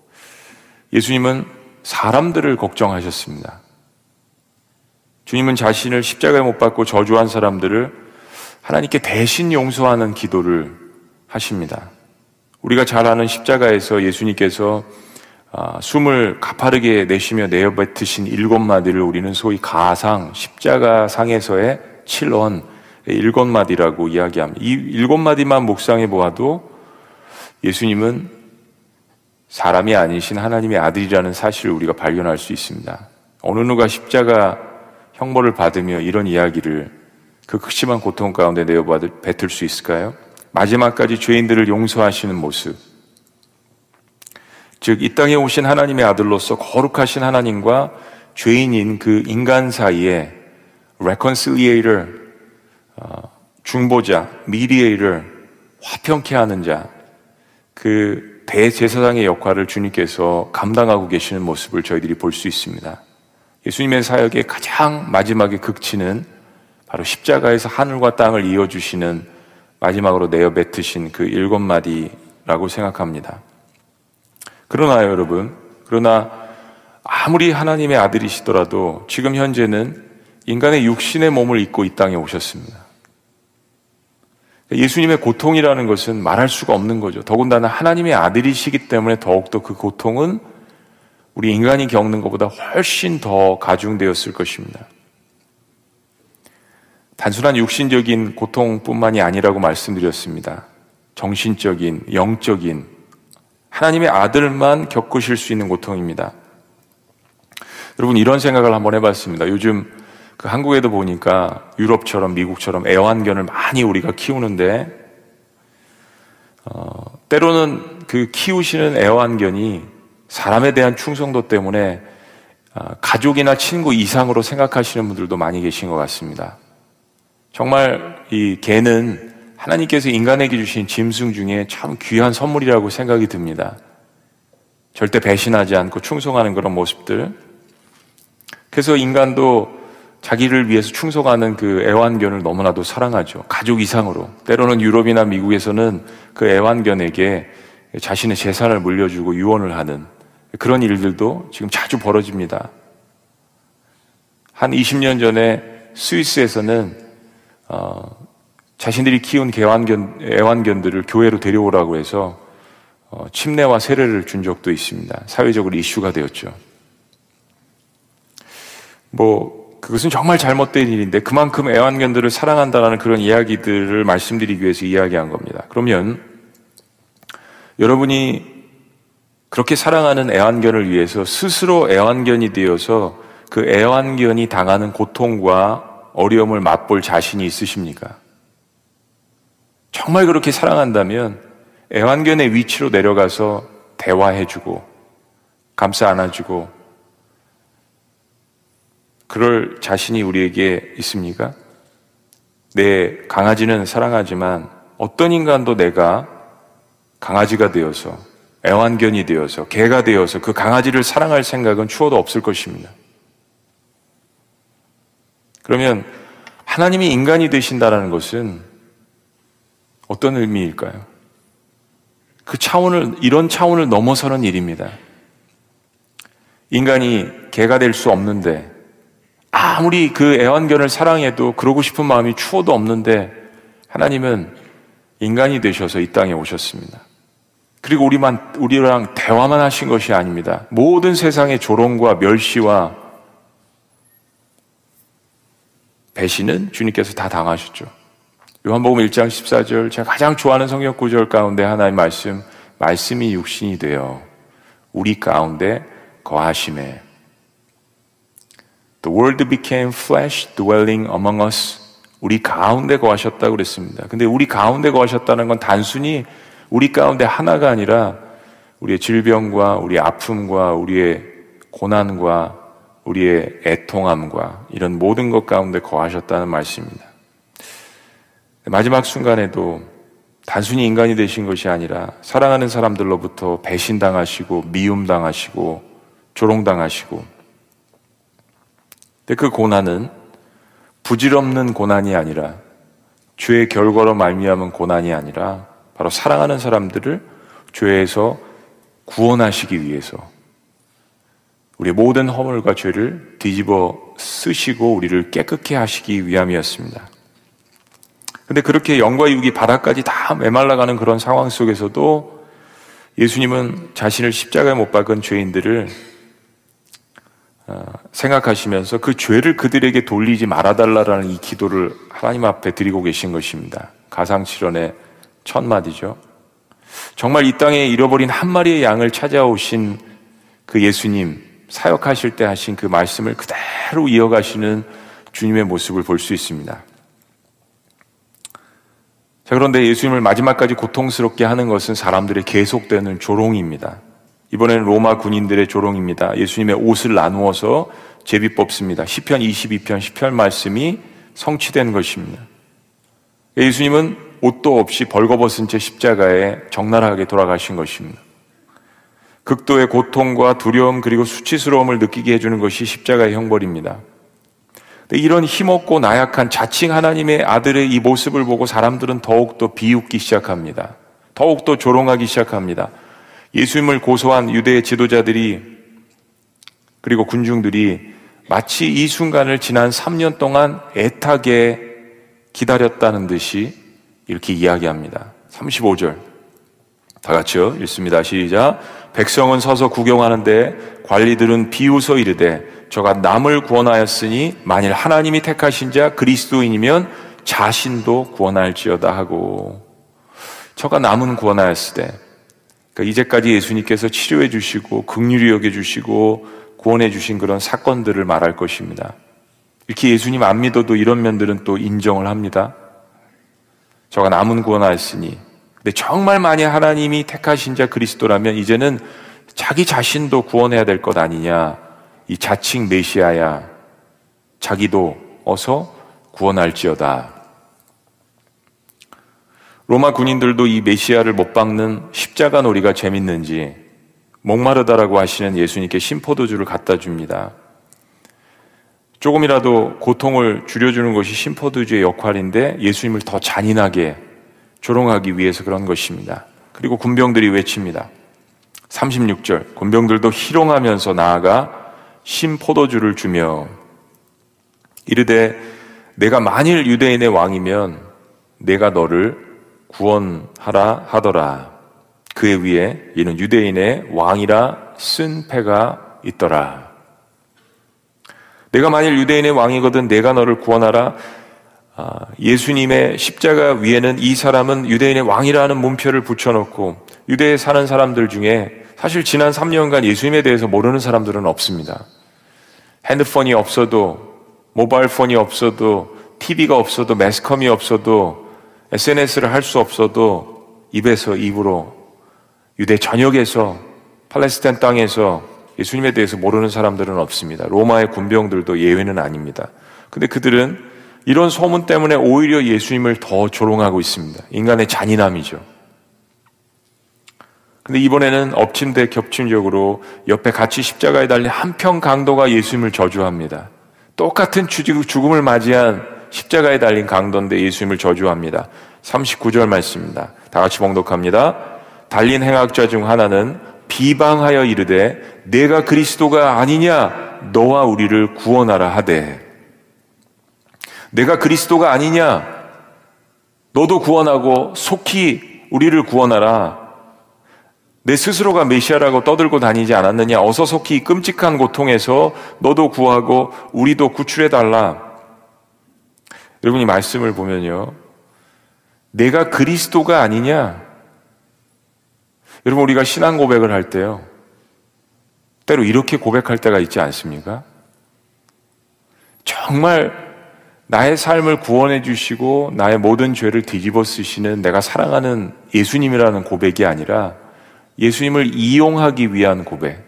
예수님은 사람들을 걱정하셨습니다. 주님은 자신을 십자가에 못 박고 저주한 사람들을 하나님께 대신 용서하는 기도를 하십니다. 우리가 잘 아는 십자가에서 예수님께서 아, 숨을 가파르게 내쉬며 내어뱉으신 일곱 마디를 우리는 소위 가상, 십자가 상에서의 7원, 일곱 마디라고 이야기합니다. 이 일곱 마디만 묵상해 보아도 예수님은 사람이 아니신 하나님의 아들이라는 사실을 우리가 발견할 수 있습니다. 어느 누가 십자가 형벌을 받으며 이런 이야기를 그 극심한 고통 가운데 내어받을 뱉을 수 있을까요? 마지막까지 죄인들을 용서하시는 모습. 즉, 이 땅에 오신 하나님의 아들로서 거룩하신 하나님과 죄인인 그 인간 사이에 reconciliator, 어, 중보자, mediator, 화평케 하는 자, 그 대제사장의 역할을 주님께서 감당하고 계시는 모습을 저희들이 볼 수 있습니다. 예수님의 사역의 가장 마지막에 극치는 바로 십자가에서 하늘과 땅을 이어주시는 마지막으로 내어 뱉으신 그 일곱 마디라고 생각합니다. 그러나 여러분, 그러나 아무리 하나님의 아들이시더라도 지금 현재는 인간의 육신의 몸을 입고 이 땅에 오셨습니다. 예수님의 고통이라는 것은 말할 수가 없는 거죠. 더군다나 하나님의 아들이시기 때문에 더욱더 그 고통은 우리 인간이 겪는 것보다 훨씬 더 가중되었을 것입니다. 단순한 육신적인 고통뿐만이 아니라고 말씀드렸습니다. 정신적인, 영적인, 하나님의 아들만 겪으실 수 있는 고통입니다. 여러분, 이런 생각을 한번 해봤습니다. 요즘 그 한국에도 보니까 유럽처럼 미국처럼 애완견을 많이 우리가 키우는데, 어, 때로는 그 키우시는 애완견이 사람에 대한 충성도 때문에 어, 가족이나 친구 이상으로 생각하시는 분들도 많이 계신 것 같습니다. 정말 이 개는 하나님께서 인간에게 주신 짐승 중에 참 귀한 선물이라고 생각이 듭니다. 절대 배신하지 않고 충성하는 그런 모습들. 그래서 인간도 자기를 위해서 충성하는 그 애완견을 너무나도 사랑하죠. 가족 이상으로. 때로는 유럽이나 미국에서는 그 애완견에게 자신의 재산을 물려주고 유언을 하는 그런 일들도 지금 자주 벌어집니다. 한 20년 전에 스위스에서는 어, 자신들이 키운 개완견, 애완견들을 교회로 데려오라고 해서 어, 침례와 세례를 준 적도 있습니다. 사회적으로 이슈가 되었죠. 뭐 그것은 정말 잘못된 일인데 그만큼 애완견들을 사랑한다는 그런 이야기들을 말씀드리기 위해서 이야기한 겁니다. 그러면 여러분이 그렇게 사랑하는 애완견을 위해서 스스로 애완견이 되어서 그 애완견이 당하는 고통과 어려움을 맛볼 자신이 있으십니까? 정말 그렇게 사랑한다면 애완견의 위치로 내려가서 대화해주고 감싸 안아주고 그럴 자신이 우리에게 있습니까? 내 강아지는 사랑하지만 어떤 인간도 내가 강아지가 되어서 애완견이 되어서 개가 되어서 그 강아지를 사랑할 생각은 추워도 없을 것입니다. 그러면 하나님이 인간이 되신다라는 것은 어떤 의미일까요? 그 차원을 이런 차원을 넘어서는 일입니다. 인간이 개가 될 수 없는데 아무리 그 애완견을 사랑해도 그러고 싶은 마음이 추워도 없는데 하나님은 인간이 되셔서 이 땅에 오셨습니다. 그리고 우리만, 우리랑 대화만 하신 것이 아닙니다. 모든 세상의 조롱과 멸시와 배신은 주님께서 다 당하셨죠. 요한복음 1장 14절, 제가 가장 좋아하는 성경 구절 가운데 하나의 말씀, 말씀이 육신이 되어 우리 가운데 거하심에. The word became flesh dwelling among us. 우리 가운데 거하셨다고 그랬습니다. 근데 우리 가운데 거하셨다는 건 단순히 우리 가운데 하나가 아니라 우리의 질병과 우리의 아픔과 우리의 고난과 우리의 애통함과 이런 모든 것 가운데 거하셨다는 말씀입니다. 마지막 순간에도 단순히 인간이 되신 것이 아니라 사랑하는 사람들로부터 배신당하시고 미움당하시고 조롱당하시고 근데 그 고난은 부질없는 고난이 아니라 죄의 결과로 말미암은 고난이 아니라 바로 사랑하는 사람들을 죄에서 구원하시기 위해서 우리의 모든 허물과 죄를 뒤집어 쓰시고 우리를 깨끗게 하시기 위함이었습니다. 근데 그렇게 영과 육이 바닥까지 다 메말라가는 그런 상황 속에서도 예수님은 자신을 십자가에 못 박은 죄인들을 어, 생각하시면서 그 죄를 그들에게 돌리지 말아달라라는 이 기도를 하나님 앞에 드리고 계신 것입니다. 가상칠언의 첫 마디죠. 정말 이 땅에 잃어버린 한 마리의 양을 찾아오신 그 예수님, 사역하실 때 하신 그 말씀을 그대로 이어가시는 주님의 모습을 볼 수 있습니다. 자, 그런데 예수님을 마지막까지 고통스럽게 하는 것은 사람들의 계속되는 조롱입니다. 이번에는 로마 군인들의 조롱입니다. 예수님의 옷을 나누어서 제비 뽑습니다. 10편 22편 10편 말씀이 성취된 것입니다. 예수님은 옷도 없이 벌거벗은 채 십자가에 적나라하게 돌아가신 것입니다. 극도의 고통과 두려움 그리고 수치스러움을 느끼게 해주는 것이 십자가의 형벌입니다. 이런 힘없고 나약한 자칭 하나님의 아들의 이 모습을 보고 사람들은 더욱더 비웃기 시작합니다. 더욱더 조롱하기 시작합니다. 예수님을 고소한 유대의 지도자들이 그리고 군중들이 마치 이 순간을 지난 3년 동안 애타게 기다렸다는 듯이 이렇게 이야기합니다. 35절. 다 같이요. 읽습니다. 시작. 백성은 서서 구경하는데 관리들은 비웃어 이르되 저가 남을 구원하였으니 만일 하나님이 택하신 자 그리스도인이면 자신도 구원할지어다 하고 저가 남은 구원하였으되 그러니까 이제까지 예수님께서 치료해 주시고 극률이 여겨 주시고 구원해 주신 그런 사건들을 말할 것입니다. 이렇게 예수님 안 믿어도 이런 면들은 또 인정을 합니다. 저가 남은 구원하였으니 근데 정말 만약 하나님이 택하신 자 그리스도라면 이제는 자기 자신도 구원해야 될 것 아니냐. 이 자칭 메시아야. 자기도 어서 구원할지어다. 로마 군인들도 이 메시아를 못 박는 십자가 놀이가 재밌는지 목마르다라고 하시는 예수님께 심포도주를 갖다 줍니다. 조금이라도 고통을 줄여주는 것이 심포도주의 역할인데 예수님을 더 잔인하게 조롱하기 위해서 그런 것입니다. 그리고 군병들이 외칩니다. 36절. 군병들도 희롱하면서 나아가 심포도주를 주며 이르되 내가 만일 유대인의 왕이면 내가 너를 구원하라 하더라. 그의 위에 이는 유대인의 왕이라 쓴 패가 있더라. 내가 만일 유대인의 왕이거든 내가 너를 구원하라. 아, 예수님의 십자가 위에는 이 사람은 유대인의 왕이라는 문표를 붙여놓고 유대에 사는 사람들 중에 사실 지난 3년간 예수님에 대해서 모르는 사람들은 없습니다. 핸드폰이 없어도, 모바일 폰이 없어도, TV가 없어도, 매스컴이 없어도, SNS를 할 수 없어도 입에서 입으로 유대 전역에서 팔레스타인 땅에서 예수님에 대해서 모르는 사람들은 없습니다. 로마의 군병들도 예외는 아닙니다. 근데 그들은 이런 소문 때문에 오히려 예수님을 더 조롱하고 있습니다. 인간의 잔인함이죠. 근데 이번에는 엎친 데 겹친적으로 옆에 같이 십자가에 달린 한평 강도가 예수님을 저주합니다. 똑같은 죽음을 맞이한 십자가에 달린 강도인데 예수님을 저주합니다. 39절 말씀입니다. 다 같이 봉독합니다. 달린 행악자 중 하나는 비방하여 이르되 내가 그리스도가 아니냐 너와 우리를 구원하라 하되 내가 그리스도가 아니냐 너도 구원하고 속히 우리를 구원하라 내 스스로가 메시아라고 떠들고 다니지 않았느냐? 어서 속히 이 끔찍한 고통에서 너도 구하고 우리도 구출해 달라. 여러분이 말씀을 보면요. 내가 그리스도가 아니냐? 여러분 우리가 신앙 고백을 할 때요. 때로 이렇게 고백할 때가 있지 않습니까? 정말 나의 삶을 구원해 주시고 나의 모든 죄를 뒤집어 쓰시는 내가 사랑하는 예수님이라는 고백이 아니라 예수님을 이용하기 위한 고백.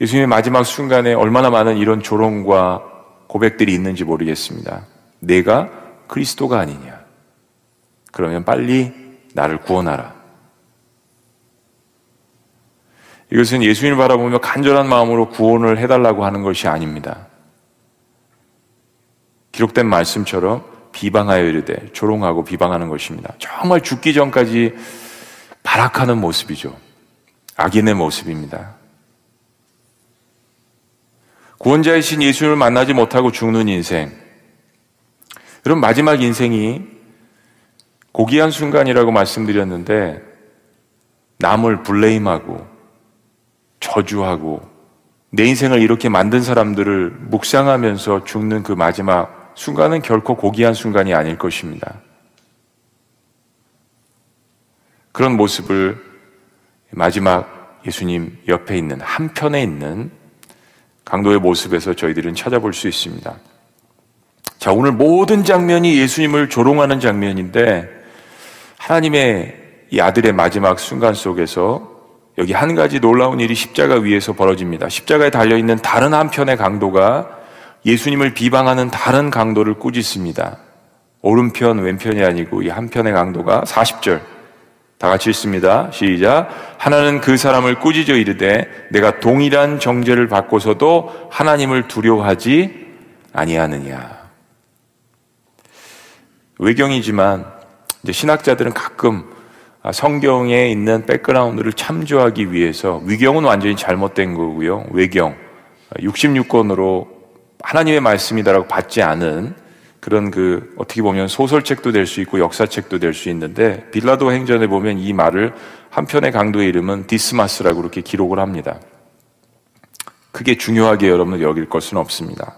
예수님의 마지막 순간에 얼마나 많은 이런 조롱과 고백들이 있는지 모르겠습니다. 내가 그리스도가 아니냐. 그러면 빨리 나를 구원하라. 이것은 예수님을 바라보며 간절한 마음으로 구원을 해달라고 하는 것이 아닙니다. 기록된 말씀처럼 비방하여 이르되 조롱하고 비방하는 것입니다. 정말 죽기 전까지 발악하는 모습이죠. 악인의 모습입니다. 구원자이신 예수님을 만나지 못하고 죽는 인생. 여러분 마지막 인생이 고귀한 순간이라고 말씀드렸는데 남을 블레임하고 저주하고 내 인생을 이렇게 만든 사람들을 묵상하면서 죽는 그 마지막 순간은 결코 고귀한 순간이 아닐 것입니다. 그런 모습을 마지막 예수님 옆에 있는 한편에 있는 강도의 모습에서 저희들은 찾아볼 수 있습니다. 자, 오늘 모든 장면이 예수님을 조롱하는 장면인데 하나님의 이 아들의 마지막 순간 속에서 여기 한 가지 놀라운 일이 십자가 위에서 벌어집니다. 십자가에 달려있는 다른 한편의 강도가 예수님을 비방하는 다른 강도를 꾸짖습니다. 오른편, 왼편이 아니고 이 한편의 강도가 40절. 다 같이 읽습니다. 시작. 하나는 그 사람을 꾸짖어 이르되 내가 동일한 정죄를 받고서도 하나님을 두려워하지 아니하느냐. 외경이지만 이제 신학자들은 가끔 성경에 있는 백그라운드를 참조하기 위해서 위경은 완전히 잘못된 거고요. 외경 66권으로 하나님의 말씀이다라고 받지 않은 그런 그 어떻게 보면 소설책도 될 수 있고 역사책도 될 수 있는데 빌라도 행전에 보면 이 말을 한편의 강도의 이름은 디스마스라고 그렇게 기록을 합니다. 크게 중요하게 여러분 여길 것은 없습니다.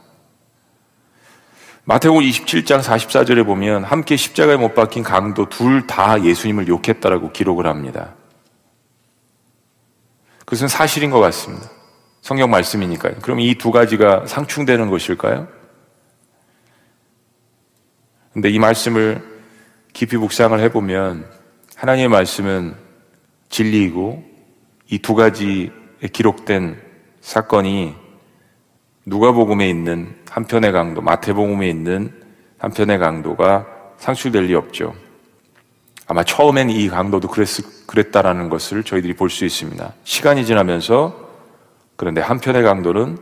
마태복음 27장 44절에 보면 함께 십자가에 못 박힌 강도 둘 다 예수님을 욕했다라고 기록을 합니다. 그것은 사실인 것 같습니다. 성경 말씀이니까요. 그럼 이 두 가지가 상충되는 것일까요? 근데 이 말씀을 깊이 묵상을 해보면 하나님의 말씀은 진리이고 이 두 가지에 기록된 사건이 누가복음에 있는 한편의 강도, 마태복음에 있는 한편의 강도가 상충될 리 없죠. 아마 처음엔 이 강도도 그랬, 그랬다라는 것을 저희들이 볼 수 있습니다. 시간이 지나면서 그런데 한편의 강도는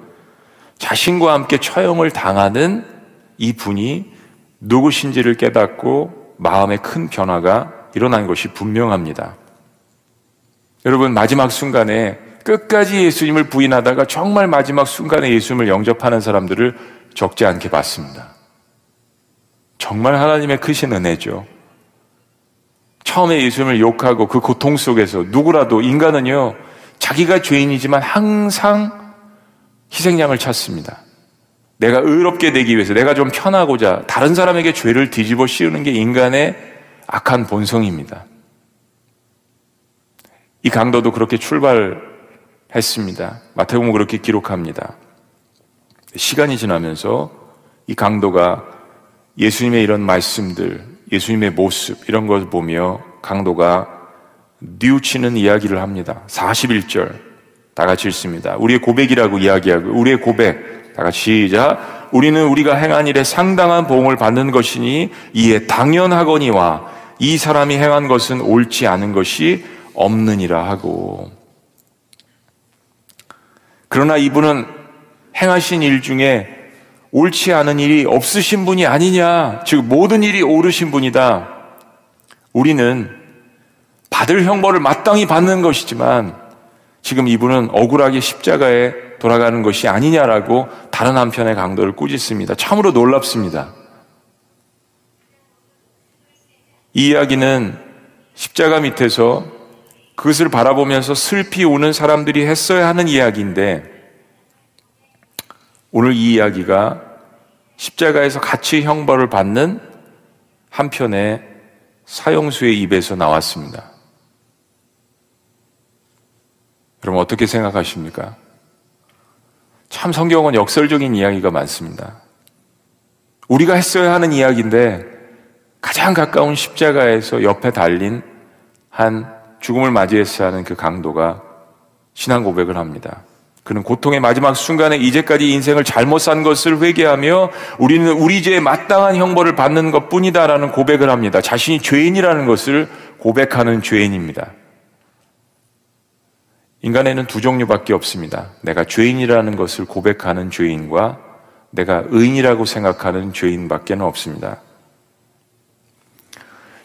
자신과 함께 처형을 당하는 이 분이 누구신지를 깨닫고 마음에 큰 변화가 일어난 것이 분명합니다. 여러분, 마지막 순간에 끝까지 예수님을 부인하다가 정말 마지막 순간에 예수님을 영접하는 사람들을 적지 않게 봤습니다. 정말 하나님의 크신 은혜죠. 처음에 예수님을 욕하고 그 고통 속에서 누구라도 인간은요, 자기가 죄인이지만 항상 희생양을 찾습니다. 내가 의롭게 되기 위해서 내가 좀 편하고자 다른 사람에게 죄를 뒤집어 씌우는 게 인간의 악한 본성입니다. 이 강도도 그렇게 출발했습니다. 마태복음 그렇게 기록합니다. 시간이 지나면서 이 강도가 예수님의 이런 말씀들, 예수님의 모습 이런 것을 보며 강도가 뉘우치는 이야기를 합니다. 41절 다 같이 읽습니다. 우리의 고백이라고 이야기하고 우리의 고백 다 같이 시작. 우리는 우리가 행한 일에 상당한 보응을 받는 것이니 이에 당연하거니와 이 사람이 행한 것은 옳지 않은 것이 없느니라 하고 그러나 이분은 행하신 일 중에 옳지 않은 일이 없으신 분이 아니냐 즉 모든 일이 옳으신 분이다 우리는 받을 형벌을 마땅히 받는 것이지만 지금 이분은 억울하게 십자가에 돌아가는 것이 아니냐라고 다른 한편의 강도를 꾸짖습니다. 참으로 놀랍습니다. 이 이야기는 십자가 밑에서 그것을 바라보면서 슬피 우는 사람들이 했어야 하는 이야기인데 오늘 이 이야기가 십자가에서 같이 형벌을 받는 한편의 사형수의 입에서 나왔습니다. 여러분 어떻게 생각하십니까? 참 성경은 역설적인 이야기가 많습니다. 우리가 했어야 하는 이야기인데 가장 가까운 십자가에서 옆에 달린 한 죽음을 맞이했어야 하는 그 강도가 신앙 고백을 합니다. 그는 고통의 마지막 순간에 이제까지 인생을 잘못 산 것을 회개하며 우리는 우리 죄에 마땅한 형벌을 받는 것 뿐이다라는 고백을 합니다. 자신이 죄인이라는 것을 고백하는 죄인입니다. 인간에는 두 종류밖에 없습니다. 내가 죄인이라는 것을 고백하는 죄인과 내가 의인이라고 생각하는 죄인밖에는 없습니다.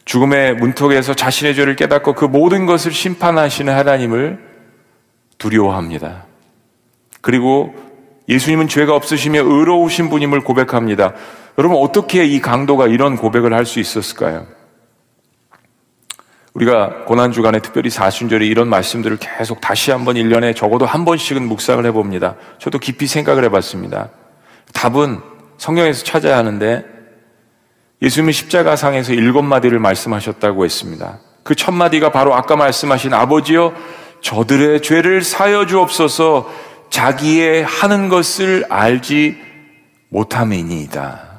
죽음의 문턱에서 자신의 죄를 깨닫고 그 모든 것을 심판하시는 하나님을 두려워합니다. 그리고 예수님은 죄가 없으시며 의로우신 분임을 고백합니다. 여러분 어떻게 이 강도가 이런 고백을 할 수 있었을까요? 우리가 고난주간에 특별히 사순절에 이런 말씀들을 계속 다시 한번 1년에 적어도 한 번씩은 묵상을 해봅니다. 저도 깊이 생각을 해봤습니다. 답은 성경에서 찾아야 하는데 예수님이 십자가상에서 일곱 마디를 말씀하셨다고 했습니다. 그 첫 마디가 바로 아까 말씀하신 아버지여 저들의 죄를 사여 주옵소서 자기의 하는 것을 알지 못함이니이다.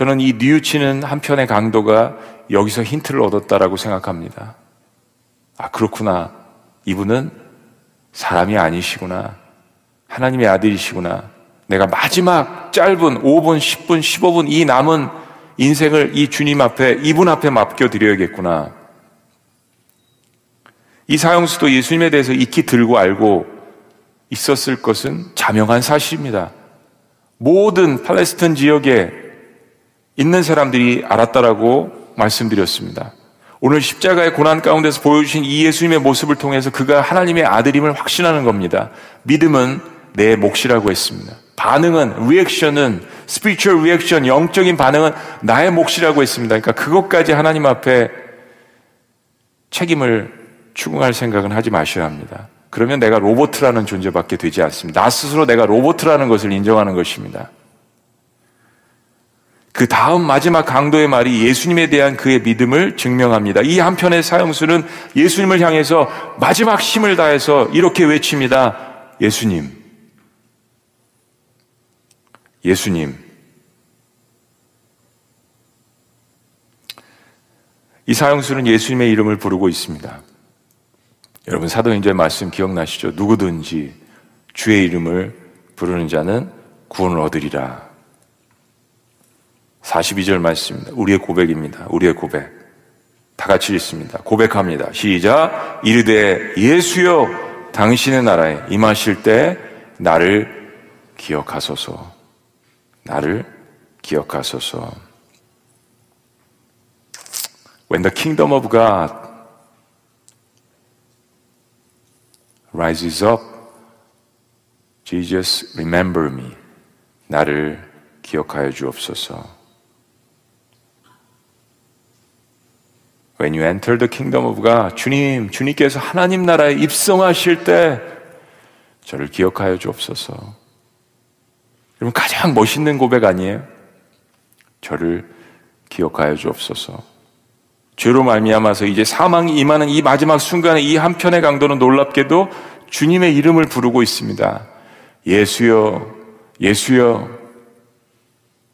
저는 이 뉘우치는 한편의 강도가 여기서 힌트를 얻었다라고 생각합니다. 아, 그렇구나. 이분은 사람이 아니시구나. 하나님의 아들이시구나. 내가 마지막 짧은 5분, 10분, 15분 이 남은 인생을 이 주님 앞에, 이분 앞에 맡겨드려야겠구나. 이 사형수도 예수님에 대해서 익히 들고 알고 있었을 것은 자명한 사실입니다. 모든 팔레스틴 지역에 있는 사람들이 알았다라고 말씀드렸습니다. 오늘 십자가의 고난 가운데서 보여주신 이 예수님의 모습을 통해서 그가 하나님의 아들임을 확신하는 겁니다. 믿음은 내 몫이라고 했습니다. 반응은, reaction은, spiritual reaction, 영적인 반응은 나의 몫이라고 했습니다. 그러니까 그것까지 하나님 앞에 책임을 추궁할 생각은 하지 마셔야 합니다. 그러면 내가 로보트라는 존재밖에 되지 않습니다. 나 스스로 내가 로보트라는 것을 인정하는 것입니다. 그 다음 마지막 강도의 말이 예수님에 대한 그의 믿음을 증명합니다. 이 한편의 사형수는 예수님을 향해서 마지막 힘을 다해서 이렇게 외칩니다. 예수님. 예수님. 이 사형수는 예수님의 이름을 부르고 있습니다. 여러분 사도행전 말씀 기억나시죠? 누구든지 주의 이름을 부르는 자는 구원을 얻으리라. 42절 말씀입니다. 우리의 고백입니다. 우리의 고백. 다 같이 읽습니다. 고백합니다. 시작. 이르되 예수여 당신의 나라에 임하실 때 나를 기억하소서. 나를 기억하소서. When the kingdom of God rises up, Jesus remember me. 나를 기억하여 주옵소서. When you enter the kingdom of God, 주님, 주님께서 하나님 나라에 입성하실 때 저를 기억하여 주옵소서. 여러분 가장 멋있는 고백 아니에요? 저를 기억하여 주옵소서. 죄로 말미암아서 이제 사망이 임하는 이 마지막 순간에 이 한편의 강도는 놀랍게도 주님의 이름을 부르고 있습니다. 예수여, 예수여.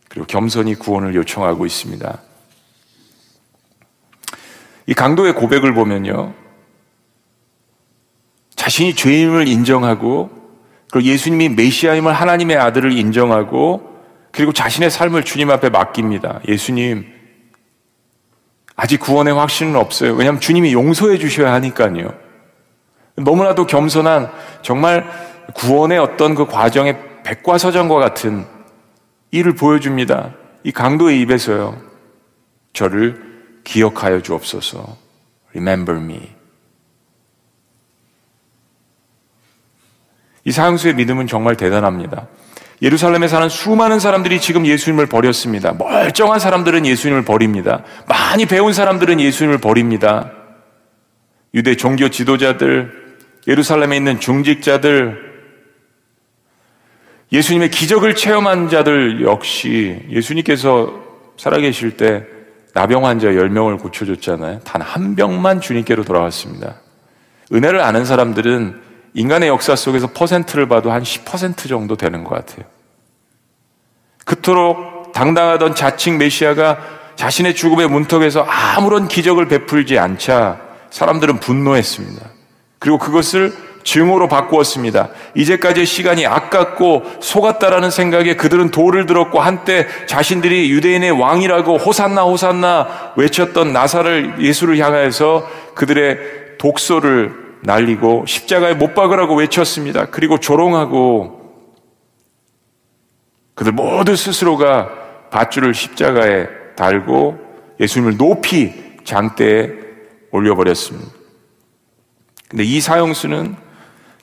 그리고 겸손히 구원을 요청하고 있습니다. 이 강도의 고백을 보면요. 자신이 죄임을 인정하고 그리고 예수님이 메시아임을 하나님의 아들을 인정하고 그리고 자신의 삶을 주님 앞에 맡깁니다. 예수님, 아직 구원의 확신은 없어요. 왜냐하면 주님이 용서해 주셔야 하니까요. 너무나도 겸손한 정말 구원의 어떤 그 과정의 백과서전과 같은 일을 보여줍니다. 이 강도의 입에서요. 저를 기억하여 주옵소서. Remember me. 이 사형수의 믿음은 정말 대단합니다. 예루살렘에 사는 수많은 사람들이 지금 예수님을 버렸습니다. 멀쩡한 사람들은 예수님을 버립니다. 많이 배운 사람들은 예수님을 버립니다. 유대 종교 지도자들, 예루살렘에 있는 중직자들, 예수님의 기적을 체험한 자들 역시 예수님께서 살아계실 때 나병 환자 10명을 고쳐줬잖아요. 단 한 병만 주님께로 돌아왔습니다. 은혜를 아는 사람들은 인간의 역사 속에서 퍼센트를 봐도 한 10% 정도 되는 것 같아요. 그토록 당당하던 자칭 메시아가 자신의 죽음의 문턱에서 아무런 기적을 베풀지 않자 사람들은 분노했습니다. 그리고 그것을 증오로 바꾸었습니다. 이제까지의 시간이 아깝고 속았다라는 생각에 그들은 돌을 들었고 한때 자신들이 유대인의 왕이라고 호산나 호산나 외쳤던 나사를 예수를 향하여서 그들의 독소를 날리고 십자가에 못 박으라고 외쳤습니다. 그리고 조롱하고 그들 모두 스스로가 밧줄을 십자가에 달고 예수님을 높이 장대에 올려버렸습니다. 근데 이 사형수는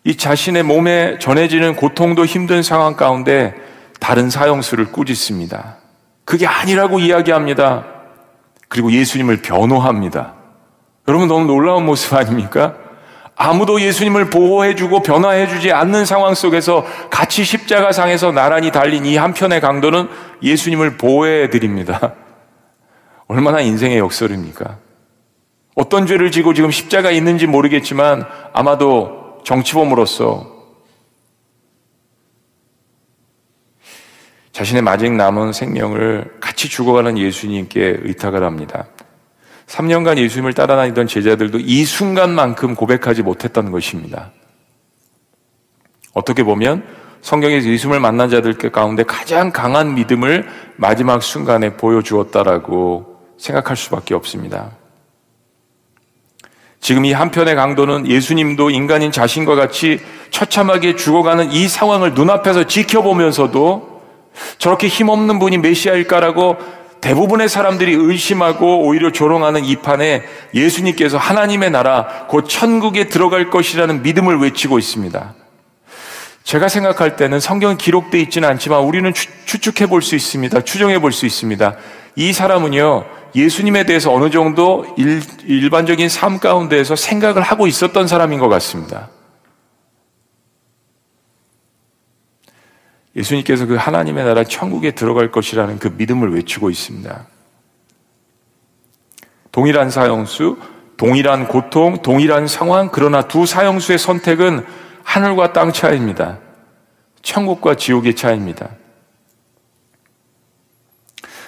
이 자신의 몸에 전해지는 고통도 힘든 상황 가운데 다른 사형수를 꾸짖습니다. 그게 아니라고 이야기합니다. 그리고 예수님을 변호합니다. 여러분 너무 놀라운 모습 아닙니까? 아무도 예수님을 보호해주고 변화해주지 않는 상황 속에서 같이 십자가상에서 나란히 달린 이 한편의 강도는 예수님을 보호해드립니다. 얼마나 인생의 역설입니까? 어떤 죄를 지고 지금 십자가에 있는지 모르겠지만 아마도 정치범으로서 자신의 마직 남은 생명을 같이 죽어가는 예수님께 의탁을 합니다. 3년간 예수님을 따라다니던 제자들도 이 순간만큼 고백하지 못했던 것입니다. 어떻게 보면 성경에서 예수님을 만난 자들 가운데 가장 강한 믿음을 마지막 순간에 보여주었다라고 생각할 수밖에 없습니다. 지금 이 한편의 강도는 예수님도 인간인 자신과 같이 처참하게 죽어가는 이 상황을 눈앞에서 지켜보면서도 저렇게 힘없는 분이 메시아일까라고 대부분의 사람들이 의심하고 오히려 조롱하는 이 판에 예수님께서 하나님의 나라, 곧 천국에 들어갈 것이라는 믿음을 외치고 있습니다. 제가 생각할 때는 성경 기록되어 있지는 않지만 우리는 추측해 볼 수 있습니다. 추정해 볼 수 있습니다. 이 사람은요, 예수님에 대해서 어느 정도 일, 반적인 삶 가운데에서 생각을 하고 있었던 사람인 것 같습니다. 예수님께서 그 하나님의 나라 천국에 들어갈 것이라는 그 믿음을 외치고 있습니다. 동일한 사형수, 동일한 고통, 동일한 상황, 그러나 두 사형수의 선택은 하늘과 땅 차이입니다. 천국과 지옥의 차이입니다.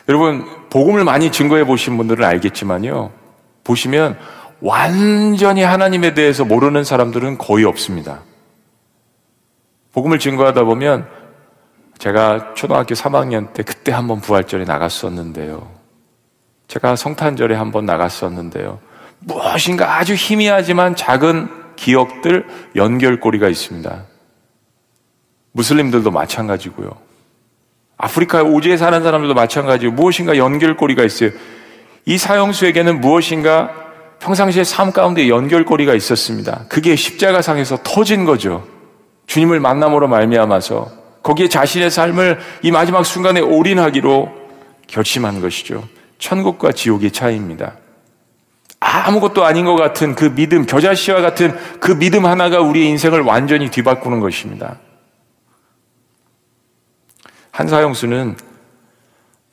여러분, 복음을 많이 증거해 보신 분들은 알겠지만요. 보시면 완전히 하나님에 대해서 모르는 사람들은 거의 없습니다. 복음을 증거하다 보면 제가 초등학교 3학년 때 그때 한번 부활절에 나갔었는데요. 제가 성탄절에 한번 나갔었는데요. 무엇인가 아주 희미하지만 작은 기억들 연결고리가 있습니다. 무슬림들도 마찬가지고요. 아프리카 오지에 사는 사람들도 마찬가지고 무엇인가 연결고리가 있어요. 이 사형수에게는 무엇인가 평상시에 삶 가운데 연결고리가 있었습니다. 그게 십자가상에서 터진 거죠. 주님을 만남으로 말미암아서 거기에 자신의 삶을 이 마지막 순간에 올인하기로 결심한 것이죠. 천국과 지옥의 차이입니다. 아무것도 아닌 것 같은 그 믿음, 겨자씨와 같은 그 믿음 하나가 우리의 인생을 완전히 뒤바꾸는 것입니다. 한사형수는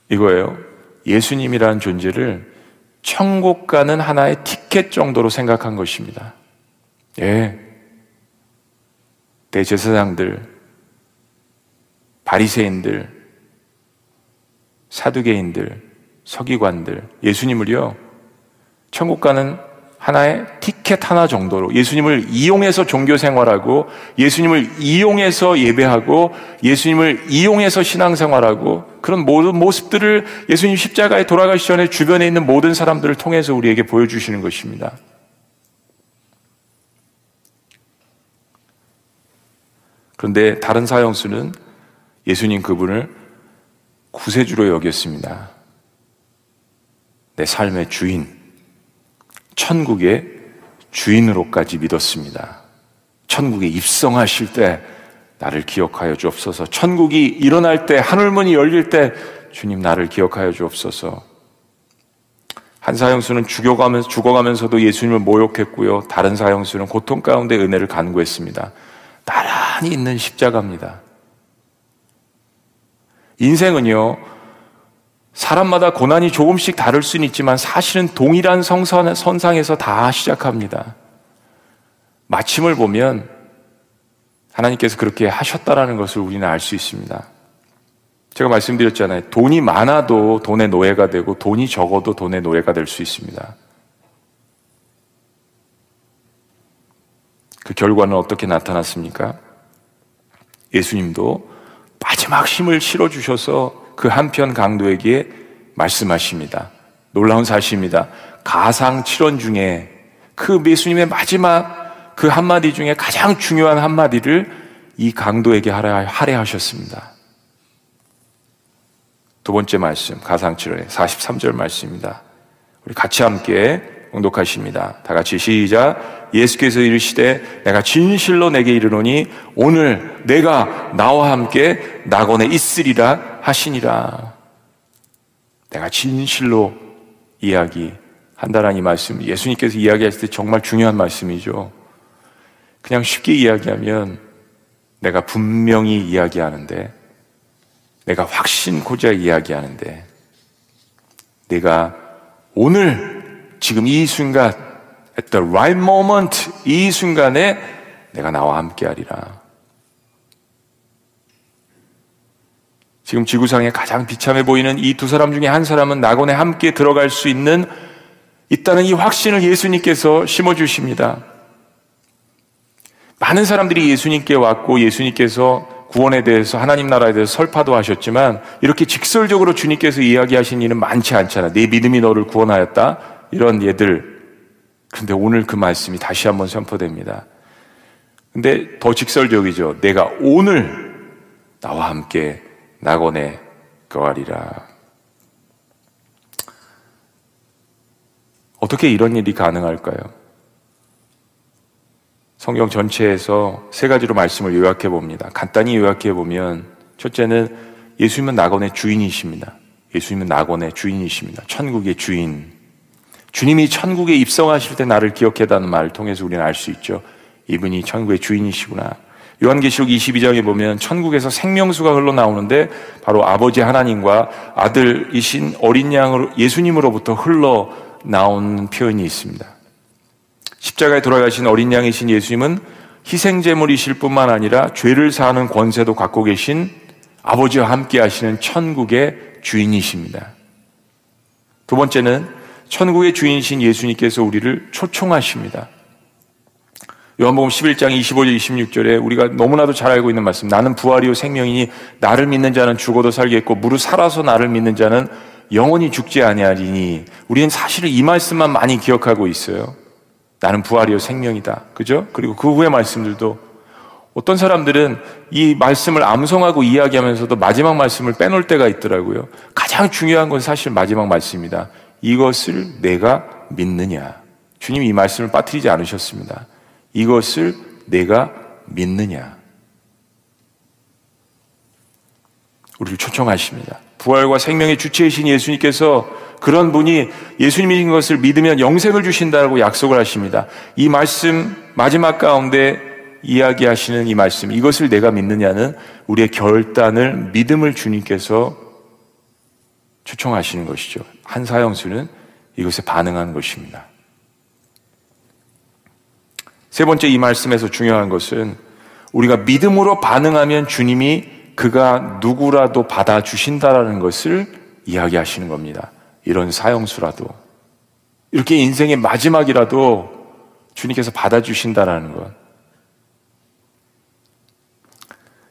이거예요. 예수님이라는 존재를 천국 가는 하나의 티켓 정도로 생각한 것입니다. 예. 대제사장들, 바리새인들, 사두개인들, 서기관들, 예수님을요, 천국 가는 하나의 티켓 하나 정도로 예수님을 이용해서 종교 생활하고 예수님을 이용해서 예배하고 예수님을 이용해서 신앙생활하고 그런 모든 모습들을 예수님 십자가에 돌아가시 전에 주변에 있는 모든 사람들을 통해서 우리에게 보여주시는 것입니다. 그런데 다른 사형수는 예수님 그분을 구세주로 여겼습니다. 내 삶의 주인, 천국의 주인으로까지 믿었습니다. 천국에 입성하실 때 나를 기억하여 주옵소서. 천국이 일어날 때, 하늘문이 열릴 때 주님 나를 기억하여 주옵소서. 한 사형수는 죽여가면서, 죽어가면서도 예수님을 모욕했고요. 다른 사형수는 고통 가운데 은혜를 간구했습니다. 나란히 있는 십자가입니다. 인생은요, 사람마다 고난이 조금씩 다를 수는 있지만 사실은 동일한 성선, 선상에서 다 시작합니다. 마침을 보면 하나님께서 그렇게 하셨다라는 것을 우리는 알 수 있습니다. 제가 말씀드렸잖아요. 돈이 많아도 돈의 노예가 되고 돈이 적어도 돈의 노예가 될 수 있습니다. 그 결과는 어떻게 나타났습니까? 예수님도 마지막 힘을 실어주셔서 그 한편 강도에게 말씀하십니다. 놀라운 사실입니다. 가상 7원 중에 그 예수님의 마지막 그 한마디 중에 가장 중요한 한마디를 이 강도에게 하려, 하려 하셨습니다. 두 번째 말씀, 가상 7원의 43절 말씀입니다. 우리 같이 함께 공독하십니다. 다 같이 시작. 예수께서 이르시되 내가 진실로 내게 이르노니 오늘 내가 나와 함께 낙원에 있으리라 하시니라. 내가 진실로 이야기한다라는 이 말씀, 예수님께서 이야기하실 때 정말 중요한 말씀이죠. 그냥 쉽게 이야기하면 내가 분명히 이야기하는데, 내가 확신고자 이야기하는데, 내가 오늘 지금 이 순간, at the right moment, 이 순간에 내가 나와 함께 하리라. 지금 지구상에 가장 비참해 보이는 이 두 사람 중에 한 사람은 낙원에 함께 들어갈 수 있는 있다는 이 확신을 예수님께서 심어주십니다. 많은 사람들이 예수님께 왔고 예수님께서 구원에 대해서 하나님 나라에 대해서 설파도 하셨지만 이렇게 직설적으로 주님께서 이야기하신 일은 많지 않잖아. 네 믿음이 너를 구원하였다. 이런 예들. 그런데 오늘 그 말씀이 다시 한번 선포됩니다. 근데 더 직설적이죠. 내가 오늘 나와 함께 낙원에 거하리라. 어떻게 이런 일이 가능할까요? 성경 전체에서 세 가지로 말씀을 요약해 봅니다. 간단히 요약해 보면 첫째는 예수님은 낙원의 주인이십니다. 예수님은 낙원의 주인이십니다. 천국의 주인. 주님이 천국에 입성하실 때 나를 기억해다는 말을 통해서 우리는 알 수 있죠. 이분이 천국의 주인이시구나. 요한계시록 22장에 보면 천국에서 생명수가 흘러나오는데 바로 아버지 하나님과 아들이신 어린 양으로 예수님으로부터 흘러나오는 표현이 있습니다. 십자가에 돌아가신 어린 양이신 예수님은 희생제물이실 뿐만 아니라 죄를 사하는 권세도 갖고 계신 아버지와 함께 하시는 천국의 주인이십니다. 두 번째는 천국의 주인이신 예수님께서 우리를 초청하십니다. 요한복음 11장 25절 26절에 우리가 너무나도 잘 알고 있는 말씀. 나는 부활이요 생명이니 나를 믿는 자는 죽어도 살겠고 무릇 살아서 나를 믿는 자는 영원히 죽지 아니하리니 우리는 사실은 이 말씀만 많이 기억하고 있어요. 나는 부활이요 생명이다. 그죠? 그리고 그 후의 말씀들도 어떤 사람들은 이 말씀을 암송하고 이야기하면서도 마지막 말씀을 빼놓을 때가 있더라고요. 가장 중요한 건 사실 마지막 말씀입니다. 이것을 내가 믿느냐. 주님 이 말씀을 빠뜨리지 않으셨습니다. 이것을 내가 믿느냐? 우리를 초청하십니다. 부활과 생명의 주체이신 예수님께서 그런 분이 예수님이신 것을 믿으면 영생을 주신다고 약속을 하십니다. 이 말씀 마지막 가운데 이야기하시는 이 말씀, 이것을 내가 믿느냐는 우리의 결단을 믿음을 주님께서 초청하시는 것이죠. 한 사형수는 이것에 반응하는 것입니다. 세 번째 이 말씀에서 중요한 것은 우리가 믿음으로 반응하면 주님이 그가 누구라도 받아주신다라는 것을 이야기하시는 겁니다. 이런 사형수라도. 이렇게 인생의 마지막이라도 주님께서 받아주신다라는 것.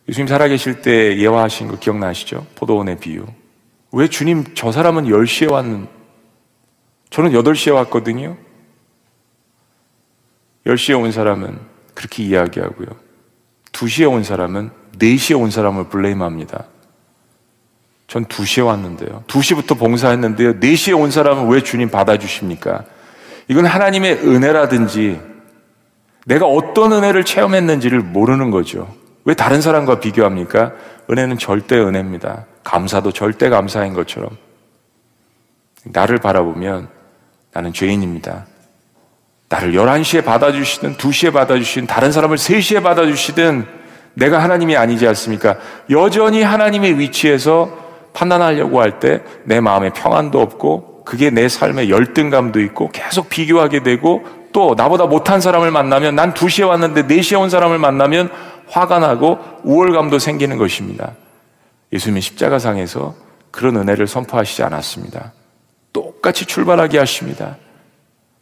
예수님 살아계실 때 예화하신 거 기억나시죠? 포도원의 비유. 왜 주님 저 사람은 10시에 왔는, 저는 8시에 왔거든요? 10시에 온 사람은 그렇게 이야기하고요. 2시에 온 사람은 4시에 온 사람을 블레임합니다. 전 2시에 왔는데요. 2시부터 봉사했는데요. 4시에 온 사람은 왜 주님 받아주십니까? 이건 하나님의 은혜라든지 내가 어떤 은혜를 체험했는지를 모르는 거죠. 왜 다른 사람과 비교합니까? 은혜는 절대 은혜입니다. 감사도 절대 감사인 것처럼. 나를 바라보면 나는 죄인입니다. 나를 11시에 받아주시든 2시에 받아주시든 다른 사람을 3시에 받아주시든 내가 하나님이 아니지 않습니까? 여전히 하나님의 위치에서 판단하려고 할 때 내 마음에 평안도 없고 그게 내 삶의 열등감도 있고 계속 비교하게 되고 또 나보다 못한 사람을 만나면 난 2시에 왔는데 4시에 온 사람을 만나면 화가 나고 우월감도 생기는 것입니다. 예수님은 십자가상에서 그런 은혜를 선포하시지 않았습니다. 똑같이 출발하게 하십니다.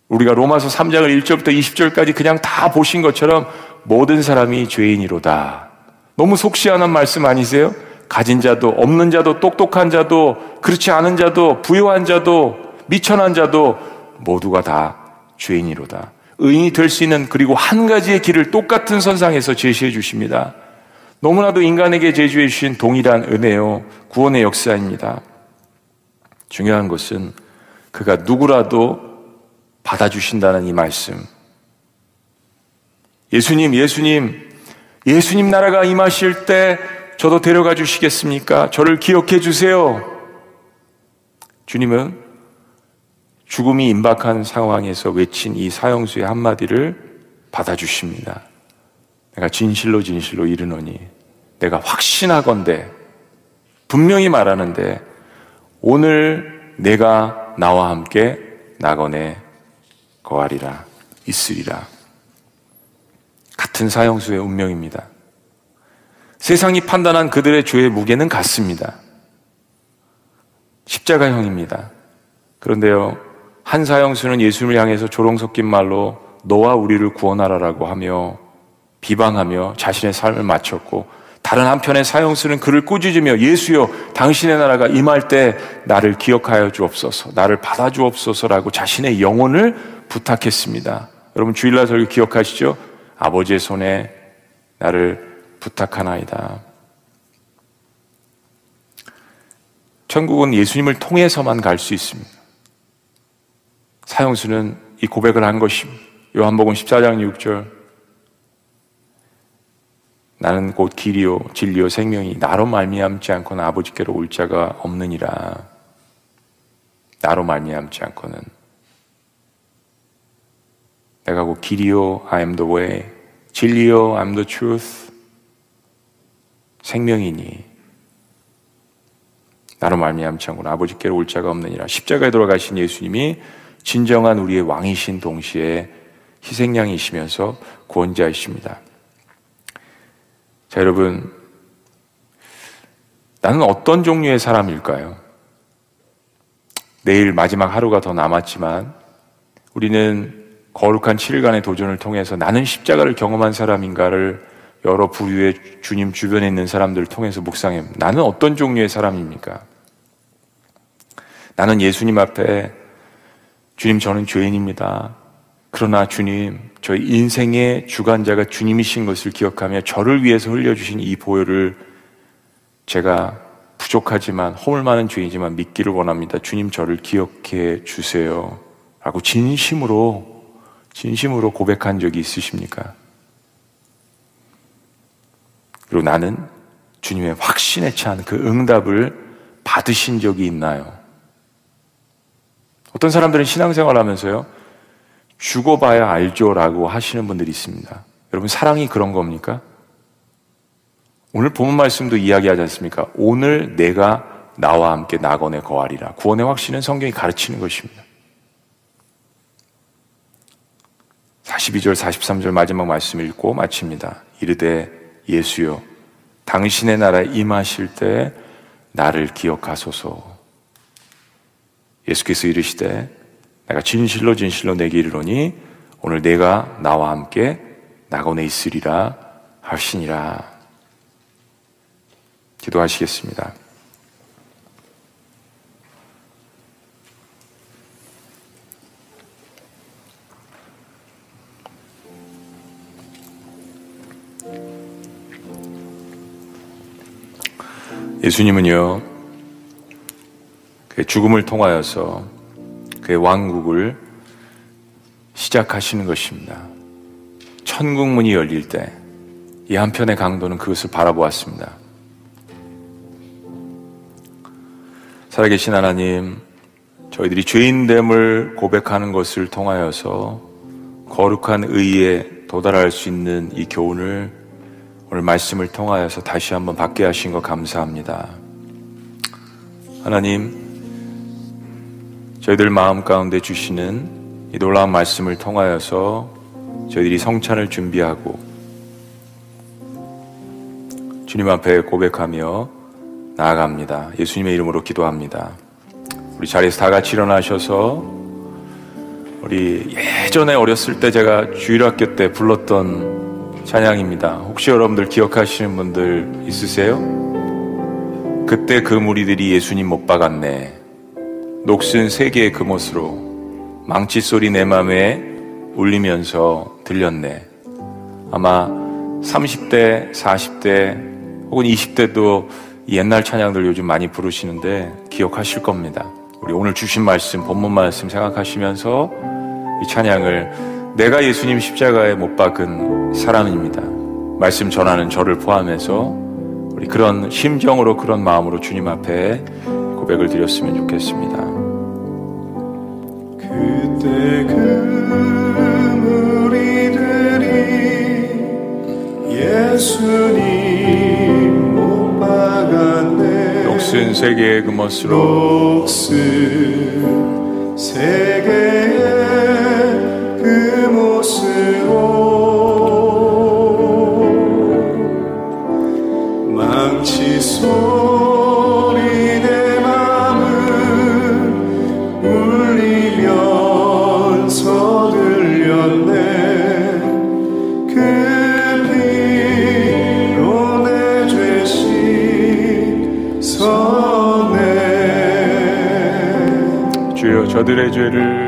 우리가 로마서 3장을 1절부터 20절까지 그냥 다 보신 것처럼 모든 사람이 죄인이로다. 너무 속시하는 말씀 아니세요? 가진 자도 없는 자도 똑똑한 자도 그렇지 않은 자도 부유한 자도 미천한 자도 모두가 다 죄인이로다. 의인이 될 수 있는 그리고 한 가지의 길을 똑같은 선상에서 제시해 주십니다. 너무나도 인간에게 제주해 주신 동일한 은혜요 구원의 역사입니다. 중요한 것은 그가 누구라도 받아주신다는 이 말씀. 예수님, 예수님, 예수님 나라가 임하실 때 저도 데려가 주시겠습니까? 저를 기억해 주세요. 주님은 죽음이 임박한 상황에서 외친 이 사형수의 한마디를 받아주십니다. 내가 진실로 진실로 이르노니 내가 확신하건대 분명히 말하는데 오늘 내가 나와 함께 낙원에 거하리라 있으리라 같은 사형수의 운명입니다. 세상이 판단한 그들의 죄의 무게는 같습니다. 십자가형입니다. 그런데요, 한 사형수는 예수님을 향해서 조롱 섞인 말로 너와 우리를 구원하라라고 하며 비방하며 자신의 삶을 마쳤고 다른 한편의 사형수는 그를 꾸짖으며 예수여 당신의 나라가 임할 때 나를 기억하여 주옵소서 나를 받아 주옵소서라고 자신의 영혼을 부탁했습니다. 여러분 주일날 설교 기억하시죠? 아버지의 손에 나를 부탁하나이다. 천국은 예수님을 통해서만 갈 수 있습니다. 사형수는 이 고백을 한 것입니다. 요한복음 14장 6절. 나는 곧 길이요 진리요 생명이 나로 말미암지 않고는 아버지께로 올 자가 없느니라. 나로 말미암지 않고는 내가 곧 길이요 I am the way 진리요 I am the truth 생명이니 나로 않고는 아버지께로 올 자가 없느니라. 십자가에 돌아가신 예수님이 진정한 우리의 왕이신 동시에 희생양이시면서 구원자이십니다. 자, 여러분. 나는 어떤 종류의 사람일까요? 내일 마지막 하루가 더 남았지만 우리는 거룩한 7일간의 도전을 통해서 나는 십자가를 경험한 사람인가를 여러 부류의 주님 주변에 있는 사람들을 통해서 묵상해. 나는 어떤 종류의 사람입니까? 나는 예수님 앞에 주님 저는 죄인입니다. 그러나 주님, 저희 인생의 주관자가 주님이신 것을 기억하며 저를 위해서 흘려주신 이 보혈을 제가 부족하지만 허물 많은 죄이지만 믿기를 원합니다. 주님 저를 기억해 주세요. 라고 진심으로, 진심으로 고백한 적이 있으십니까? 그리고 나는 주님의 확신에 찬 그 응답을 받으신 적이 있나요? 어떤 사람들은 신앙생활 하면서요, 죽어봐야 알죠 라고 하시는 분들이 있습니다. 여러분, 사랑이 그런 겁니까? 오늘 본문 말씀도 이야기하지 않습니까? 오늘 내가 나와 함께 낙원에 거하리라. 구원의 확신은 성경이 가르치는 것입니다. 42절, 43절 마지막 말씀 읽고 마칩니다. 이르되 예수여, 당신의 나라에 임하실 때 나를 기억하소서. 예수께서 이르시되 내가 진실로 진실로 내게 이르노니 오늘 내가 나와 함께 낙원에 있으리라 하시니라. 기도하시겠습니다. 예수님은요, 그 죽음을 통하여서 그의 왕국을 시작하시는 것입니다. 천국 문이 열릴 때, 이 한편의 강도는 그것을 바라보았습니다. 살아계신 하나님, 저희들이 죄인됨을 고백하는 것을 통하여서 거룩한 의에 도달할 수 있는 이 교훈을 오늘 말씀을 통하여서 다시 한번 받게 하신 것 감사합니다. 하나님, 저희들 마음 가운데 주시는 이 놀라운 말씀을 통하여서 저희들이 성찬을 준비하고 주님 앞에 고백하며 나아갑니다. 예수님의 이름으로 기도합니다. 우리 자리에서 다 같이 일어나셔서 우리 예전에 어렸을 때 제가 주일학교 때 불렀던 찬양입니다. 혹시 여러분들 기억하시는 분들 있으세요? 그때 그 무리들이 예수님 못 박았네. 녹슨 세 개의 금옷으로 망치 소리 내 맘에 울리면서 들렸네. 아마 30대, 40대 혹은 20대도 옛날 찬양들 요즘 많이 부르시는데 기억하실 겁니다. 우리 오늘 주신 말씀, 본문 말씀 생각하시면서 이 찬양을 내가 예수님 십자가에 못 박은 사람입니다. 말씀 전하는 저를 포함해서 우리 그런 심정으로 그런 마음으로 주님 앞에 고백을 드렸으면 좋겠습니다. 그때 그 무리들이 예수님 못 박았네 녹슨 세계의 그 멋으로 녹슨 세계의 저들의 죄를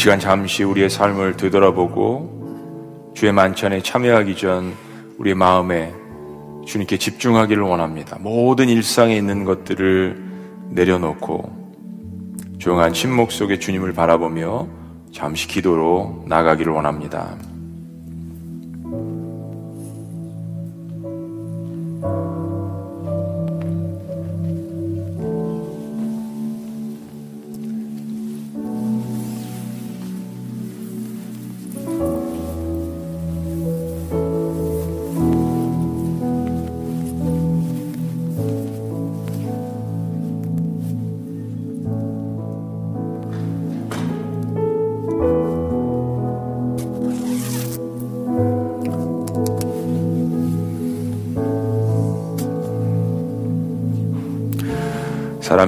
시간 잠시 우리의 삶을 되돌아보고 주의 만찬에 참여하기 전 우리의 마음에 주님께 집중하기를 원합니다. 모든 일상에 있는 것들을 내려놓고 조용한 침묵 속에 주님을 바라보며 잠시 기도로 나가기를 원합니다.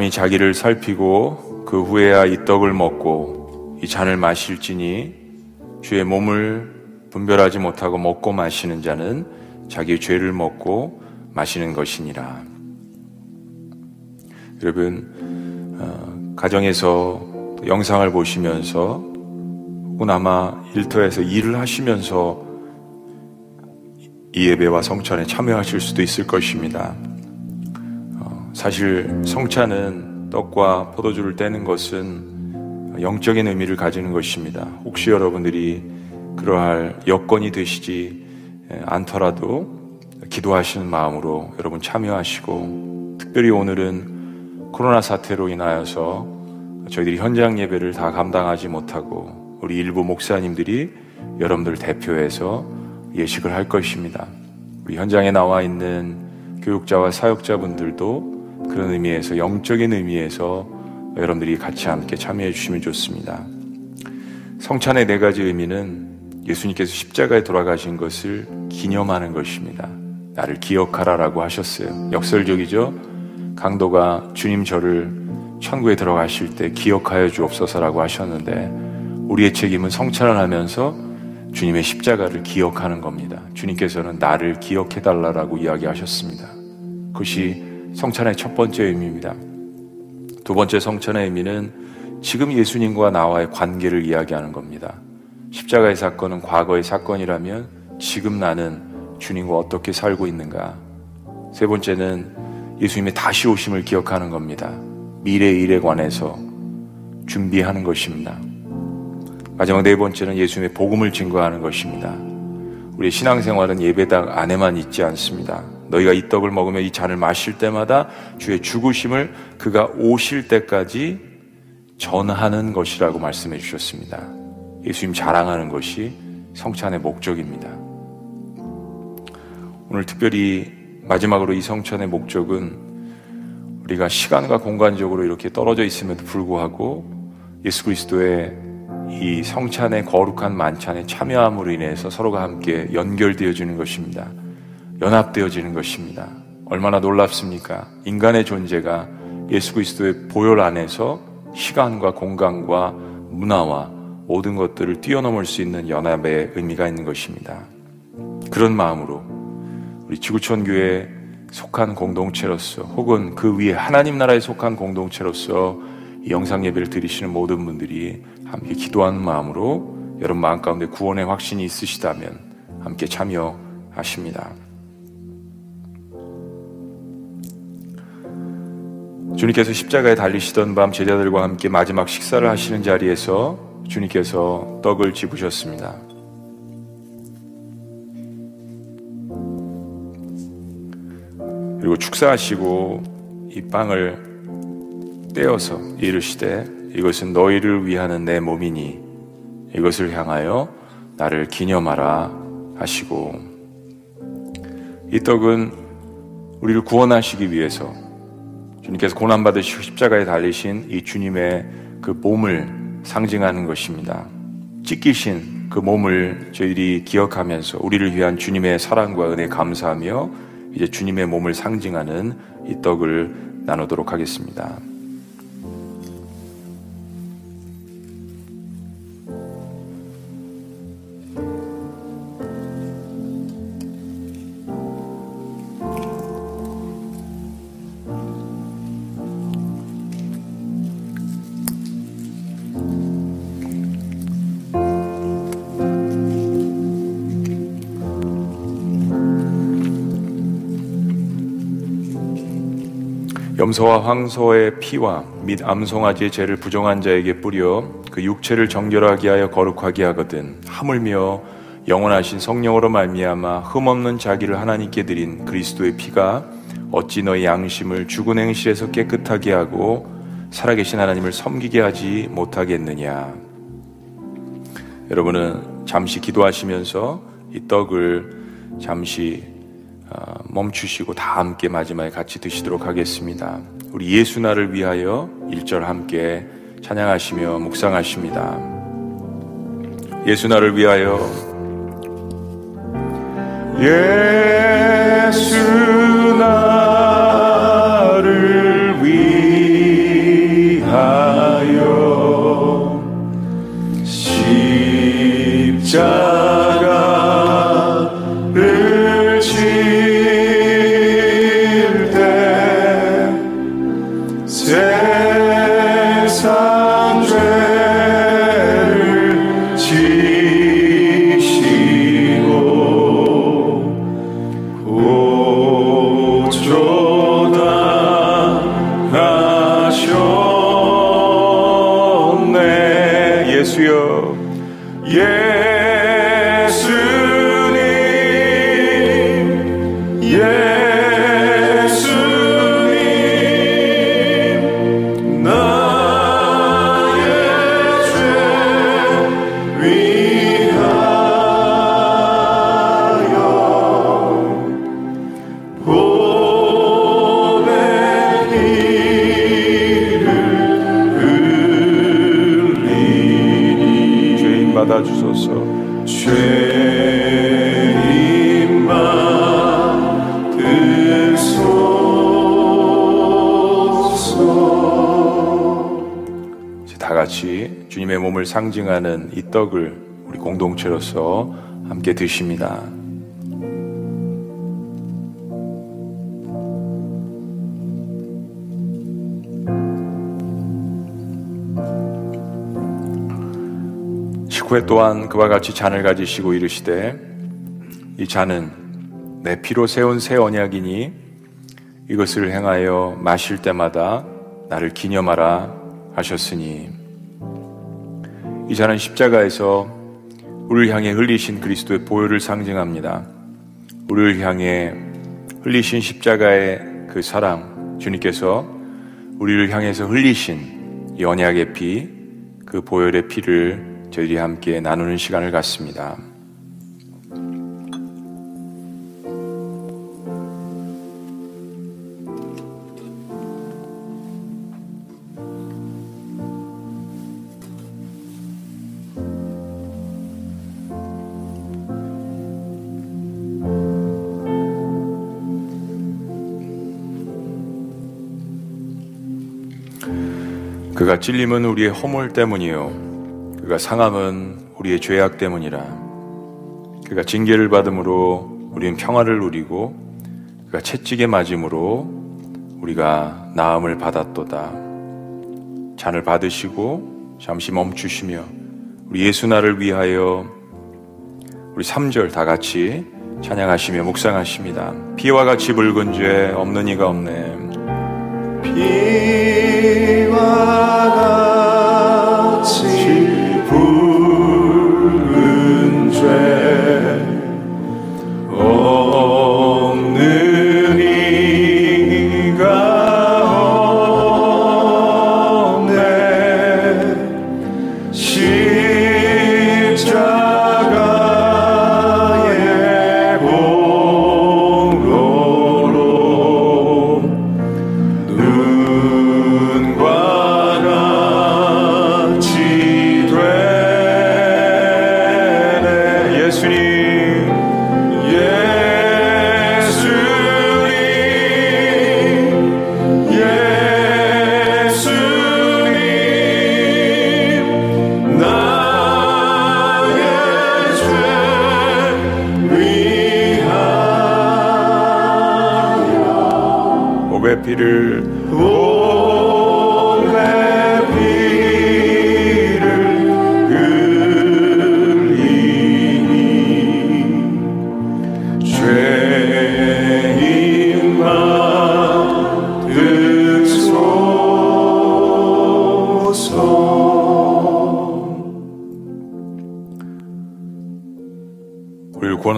사람이 자기를 살피고 그 후에야 이 떡을 먹고 이 잔을 마실지니 주의 몸을 분별하지 못하고 먹고 마시는 자는 자기의 죄를 먹고 마시는 것이니라. 여러분 어, 가정에서 또 영상을 보시면서 혹은 아마 일터에서 일을 하시면서 이 예배와 성찬에 참여하실 수도 있을 것입니다. 사실 성찬은 떡과 포도주를 떼는 것은 영적인 의미를 가지는 것입니다. 혹시 여러분들이 그러할 여건이 되시지 않더라도 기도하시는 마음으로 여러분 참여하시고 특별히 오늘은 코로나 사태로 인하여서 저희들이 현장 예배를 다 감당하지 못하고 우리 일부 목사님들이 여러분들 대표해서 예식을 할 것입니다. 우리 현장에 나와 있는 교육자와 사역자분들도 그런 의미에서 영적인 의미에서 여러분들이 같이 함께 참여해 주시면 좋습니다. 성찬의 네 가지 의미는 예수님께서 십자가에 돌아가신 것을 기념하는 것입니다. 나를 기억하라라고 하셨어요. 역설적이죠? 강도가 주님 저를 천국에 들어가실 때 기억하여 주옵소서라고 하셨는데 우리의 책임은 성찬을 하면서 주님의 십자가를 기억하는 겁니다. 주님께서는 나를 기억해 달라라고 이야기하셨습니다. 그것이 성찬의 첫 번째 의미입니다. 두 번째 성찬의 의미는 지금 예수님과 나와의 관계를 이야기하는 겁니다. 십자가의 사건은 과거의 사건이라면 지금 나는 주님과 어떻게 살고 있는가. 세 번째는 예수님의 다시 오심을 기억하는 겁니다. 미래의 일에 관해서 준비하는 것입니다. 마지막 네 번째는 예수님의 복음을 증거하는 것입니다. 우리 신앙생활은 예배당 안에만 있지 않습니다. 너희가 이 떡을 먹으며 이 잔을 마실 때마다 주의 죽으심을 그가 오실 때까지 전하는 것이라고 말씀해 주셨습니다. 예수님 자랑하는 것이 성찬의 목적입니다. 오늘 특별히 마지막으로 이 성찬의 목적은 우리가 시간과 공간적으로 이렇게 떨어져 있음에도 불구하고 예수 그리스도의 이 성찬의 거룩한 만찬에 참여함으로 인해서 서로가 함께 연결되어지는 것입니다. 연합되어지는 것입니다. 얼마나 놀랍습니까? 인간의 존재가 예수 그리스도의 보혈 안에서 시간과 공간과 문화와 모든 것들을 뛰어넘을 수 있는 연합의 의미가 있는 것입니다. 그런 마음으로 우리 지구촌 교회에 속한 공동체로서 혹은 그 위에 하나님 나라에 속한 공동체로서 영상 예배를 드리시는 모든 분들이 함께 기도하는 마음으로 여러분 마음 가운데 구원의 확신이 있으시다면 함께 참여하십니다. 주님께서 십자가에 달리시던 밤 제자들과 함께 마지막 식사를 하시는 자리에서 주님께서 떡을 집으셨습니다. 그리고 축사하시고 이 빵을 떼어서 이르시되 이것은 너희를 위하는 내 몸이니 이것을 향하여 나를 기념하라 하시고 이 떡은 우리를 구원하시기 위해서 주님께서 고난받으시고 십자가에 달리신 이 주님의 그 몸을 상징하는 것입니다. 찢기신 그 몸을 저희들이 기억하면서 우리를 위한 주님의 사랑과 은혜 감사하며 이제 주님의 몸을 상징하는 이 떡을 나누도록 하겠습니다. 염소와 황소의 피와 및 암송아지의 죄를 부정한 자에게 뿌려 그 육체를 정결하게 하여 거룩하게 하거든 하물며 영원하신 성령으로 말미암아 흠없는 자기를 하나님께 드린 그리스도의 피가 어찌 너희 양심을 죽은 행실에서 깨끗하게 하고 살아계신 하나님을 섬기게 하지 못하겠느냐? 여러분은 잠시 기도하시면서 이 떡을 잠시 어, 멈추시고 다 함께 마지막에 같이 드시도록 하겠습니다. 우리 예수 나를 위하여 1절 함께 찬양하시며 묵상하십니다. 예수 나를 위하여 예수 나 상징하는 이 떡을 우리 공동체로서 함께 드십니다. 식후에 또한 그와 같이 잔을 가지시고 이르시되 이 잔은 내 피로 세운 새 언약이니 이것을 행하여 마실 때마다 나를 기념하라 하셨으니 이 잔은 십자가에서 우리를 향해 흘리신 그리스도의 보혈을 상징합니다. 우리를 향해 흘리신 십자가의 그 사랑 주님께서 우리를 향해서 흘리신 이 언약의 피, 그 보혈의 피를 저희들이 함께 나누는 시간을 갖습니다. 그가 찔림은 우리의 허물 때문이요. 그가 상함은 우리의 죄악 때문이라. 그가 징계를 받음으로 우리는 평화를 누리고 그가 채찍에 맞음으로 우리가 나음을 받았도다. 잔을 받으시고 잠시 멈추시며 우리 예수 나를 위하여 우리 3절 다 같이 찬양하시며 묵상하십니다. 피와 같이 붉은 죄 없는 이가 없네. 피 와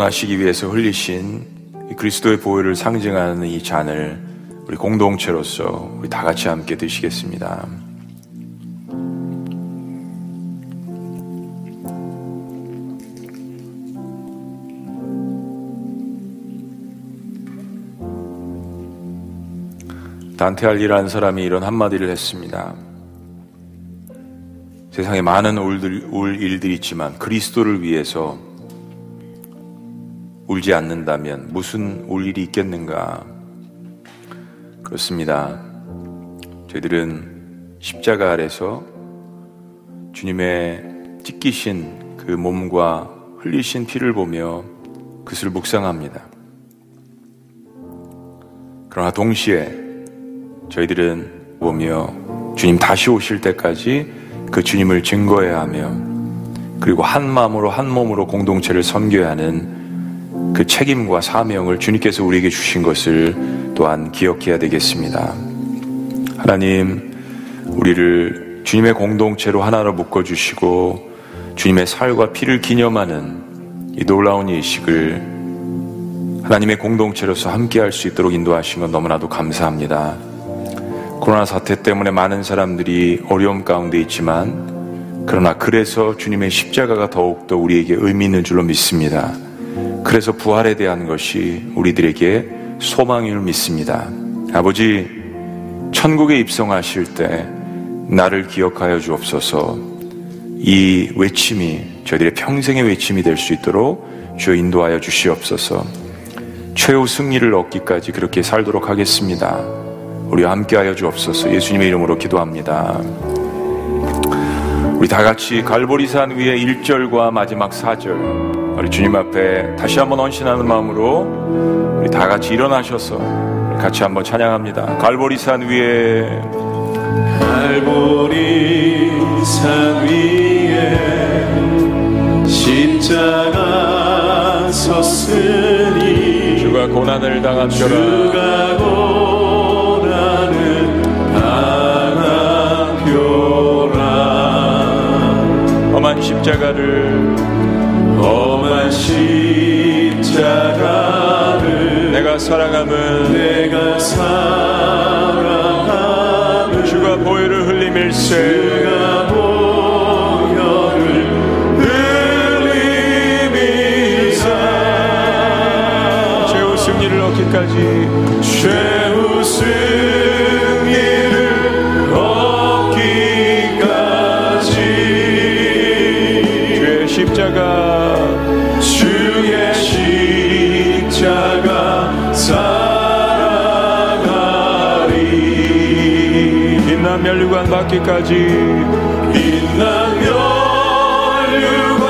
구원하시기 위해서 흘리신 이 그리스도의 보혈을 상징하는 이 잔을 우리 공동체로서 우리 다 같이 함께 드시겠습니다. 단테 알리라는 사람이 이런 한마디를 했습니다. 세상에 많은 울, 울 일들이 있지만 그리스도를 위해서 울지 않는다면 무슨 울 일이 있겠는가? 그렇습니다. 저희들은 십자가 아래서 주님의 찢기신 그 몸과 흘리신 피를 보며 그것을 묵상합니다. 그러나 동시에 저희들은 보며 주님 다시 오실 때까지 그 주님을 증거해야 하며 그리고 한 마음으로 한 몸으로 공동체를 섬겨야 하는 그 책임과 사명을 주님께서 우리에게 주신 것을 또한 기억해야 되겠습니다. 하나님, 우리를 주님의 공동체로 하나로 묶어주시고 주님의 살과 피를 기념하는 이 놀라운 예식을 하나님의 공동체로서 함께 할 수 있도록 인도하신 건 너무나도 감사합니다. 코로나 사태 때문에 많은 사람들이 어려움 가운데 있지만 그러나 그래서 주님의 십자가가 더욱더 우리에게 의미 있는 줄로 믿습니다. 그래서 부활에 대한 것이 우리들에게 소망을 믿습니다. 아버지, 천국에 입성하실 때 나를 기억하여 주옵소서 이 외침이 저희들의 평생의 외침이 될 수 있도록 주여 인도하여 주시옵소서 최후 승리를 얻기까지 그렇게 살도록 하겠습니다. 우리와 함께하여 주옵소서 예수님의 이름으로 기도합니다. 우리 다 같이 갈보리산 위에 1절과 마지막 4절 우리 주님 앞에 다시 한번 헌신하는 마음으로 우리 다 같이 일어나셔서 같이 한번 찬양합니다. 갈보리산 위에. 갈보리산 위에 십자가 섰으니 주가 고난을 당한 뼈라. 주가 고난을 당한 표라. 험한 십자가를 십자가를 내가 사랑함은 내가 사랑하는 주가 보혈을 흘리밀세 주가 보혈을 흘리미사 최후 승리를 얻기까지 최후 승 빛난 멸류관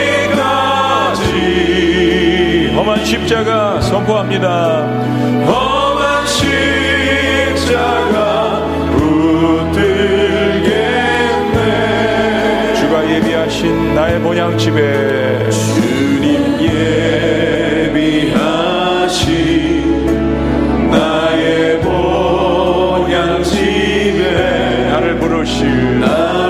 가기까지. 험한 십자가 선포합니다. 험한 십자가 붙들겠네. 주가 예비하신 나의 본향집에. 주님 예비하 나를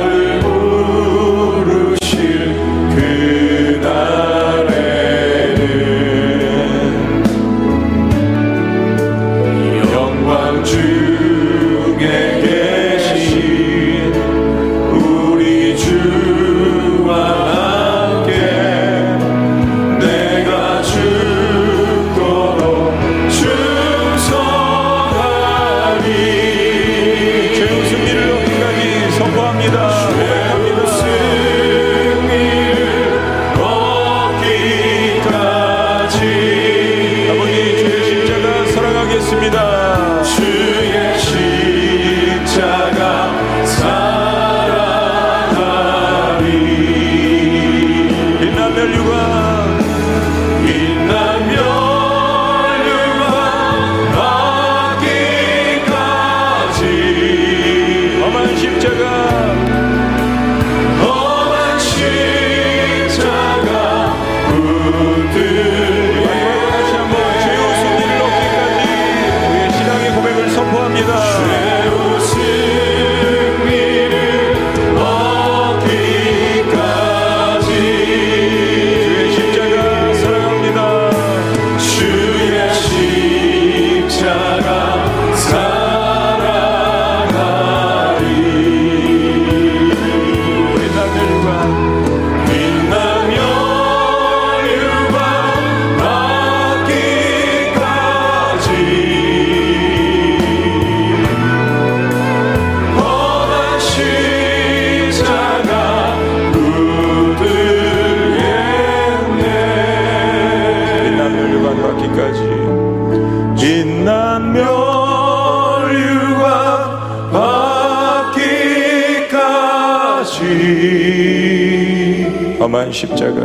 십자가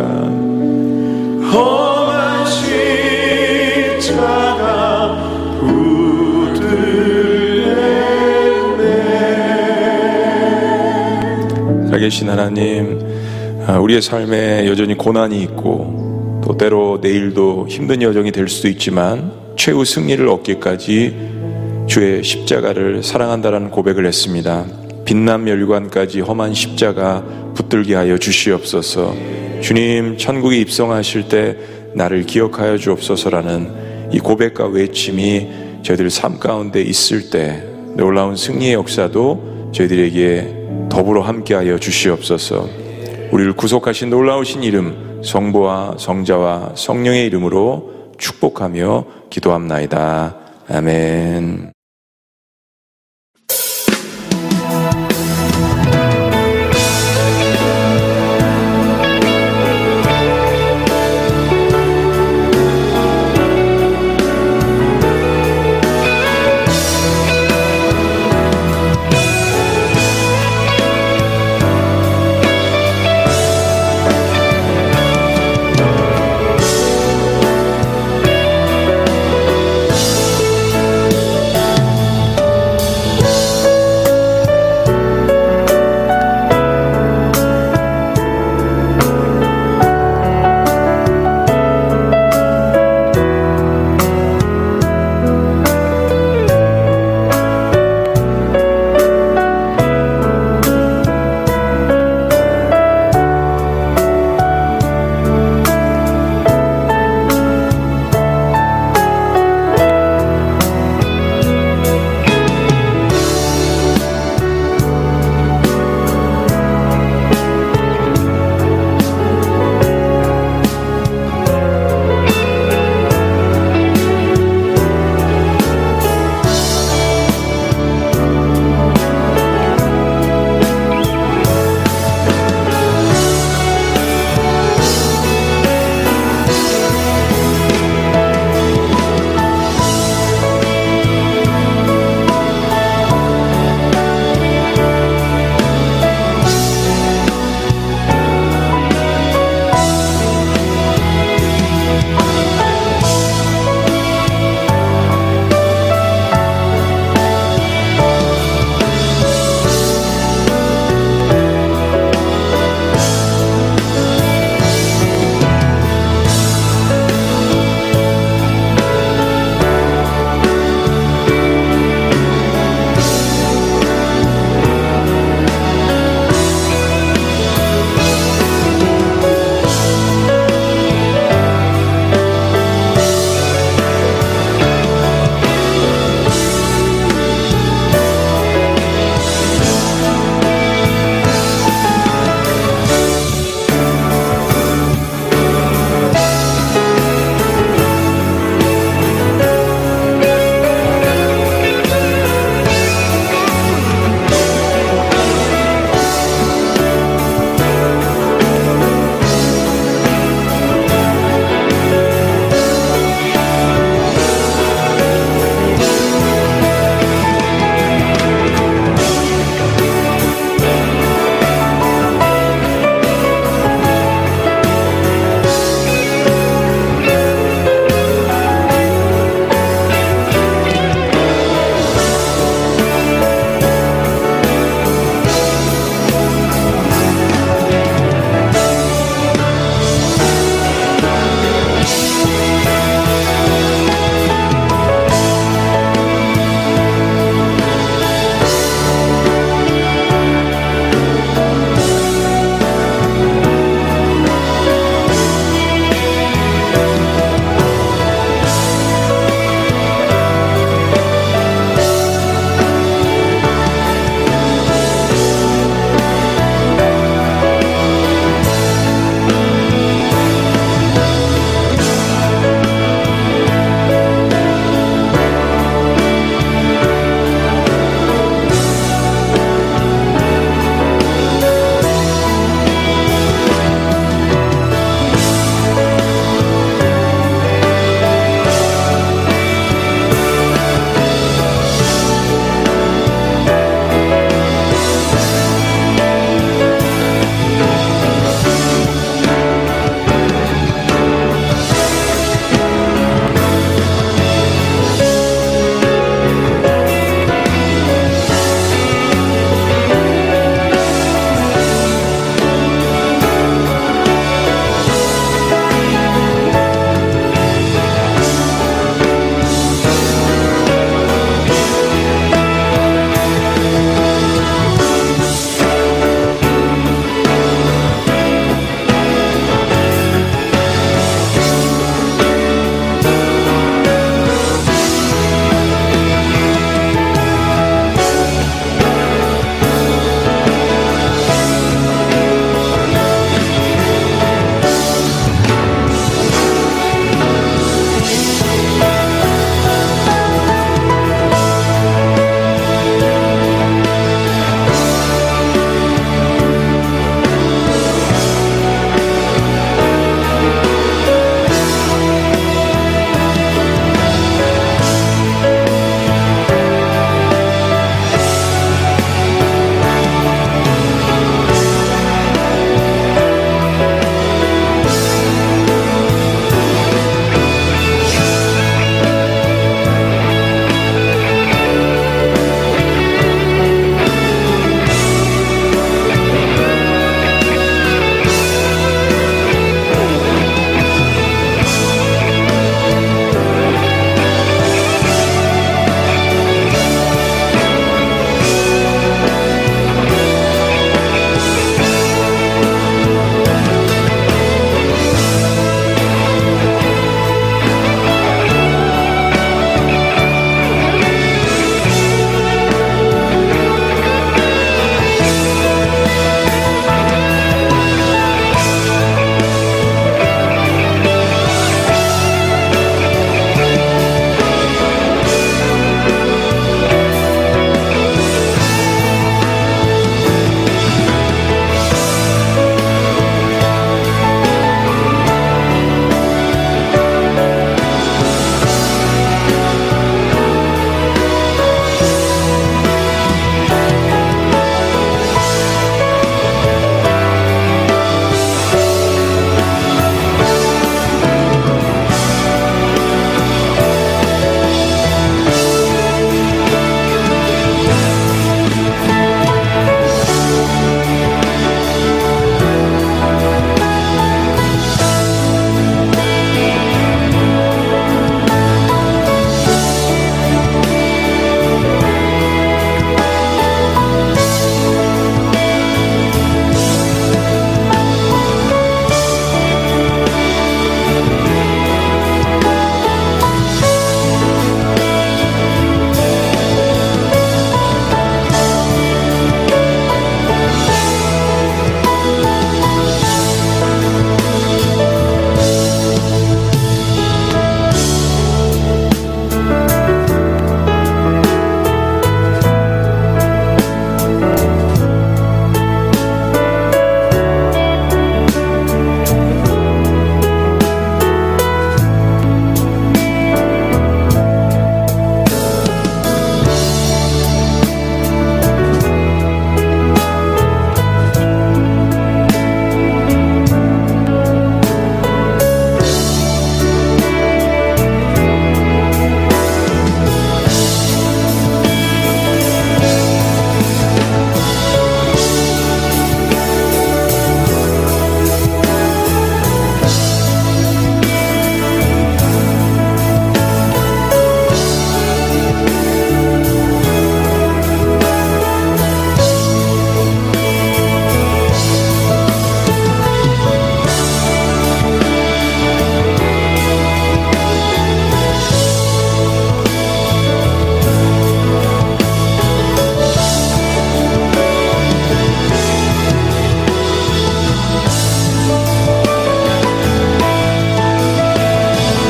험한 십자가 붙들렸네 살아계신 하나님 아, 우리의 삶에 여전히 고난이 있고 또 때로 내일도 힘든 여정이 될 수도 있지만 최후 승리를 얻기까지 주의 십자가를 사랑한다라는 고백을 했습니다. 빛난 멸관까지 험한 십자가 붙들게 하여 주시옵소서. 주님 천국에 입성하실 때 나를 기억하여 주옵소서라는 이 고백과 외침이 저희들 삶 가운데 있을 때 놀라운 승리의 역사도 저희들에게 더불어 함께하여 주시옵소서. 우리를 구속하신 놀라우신 이름 성부와 성자와 성령의 이름으로 축복하며 기도합나이다. 아멘.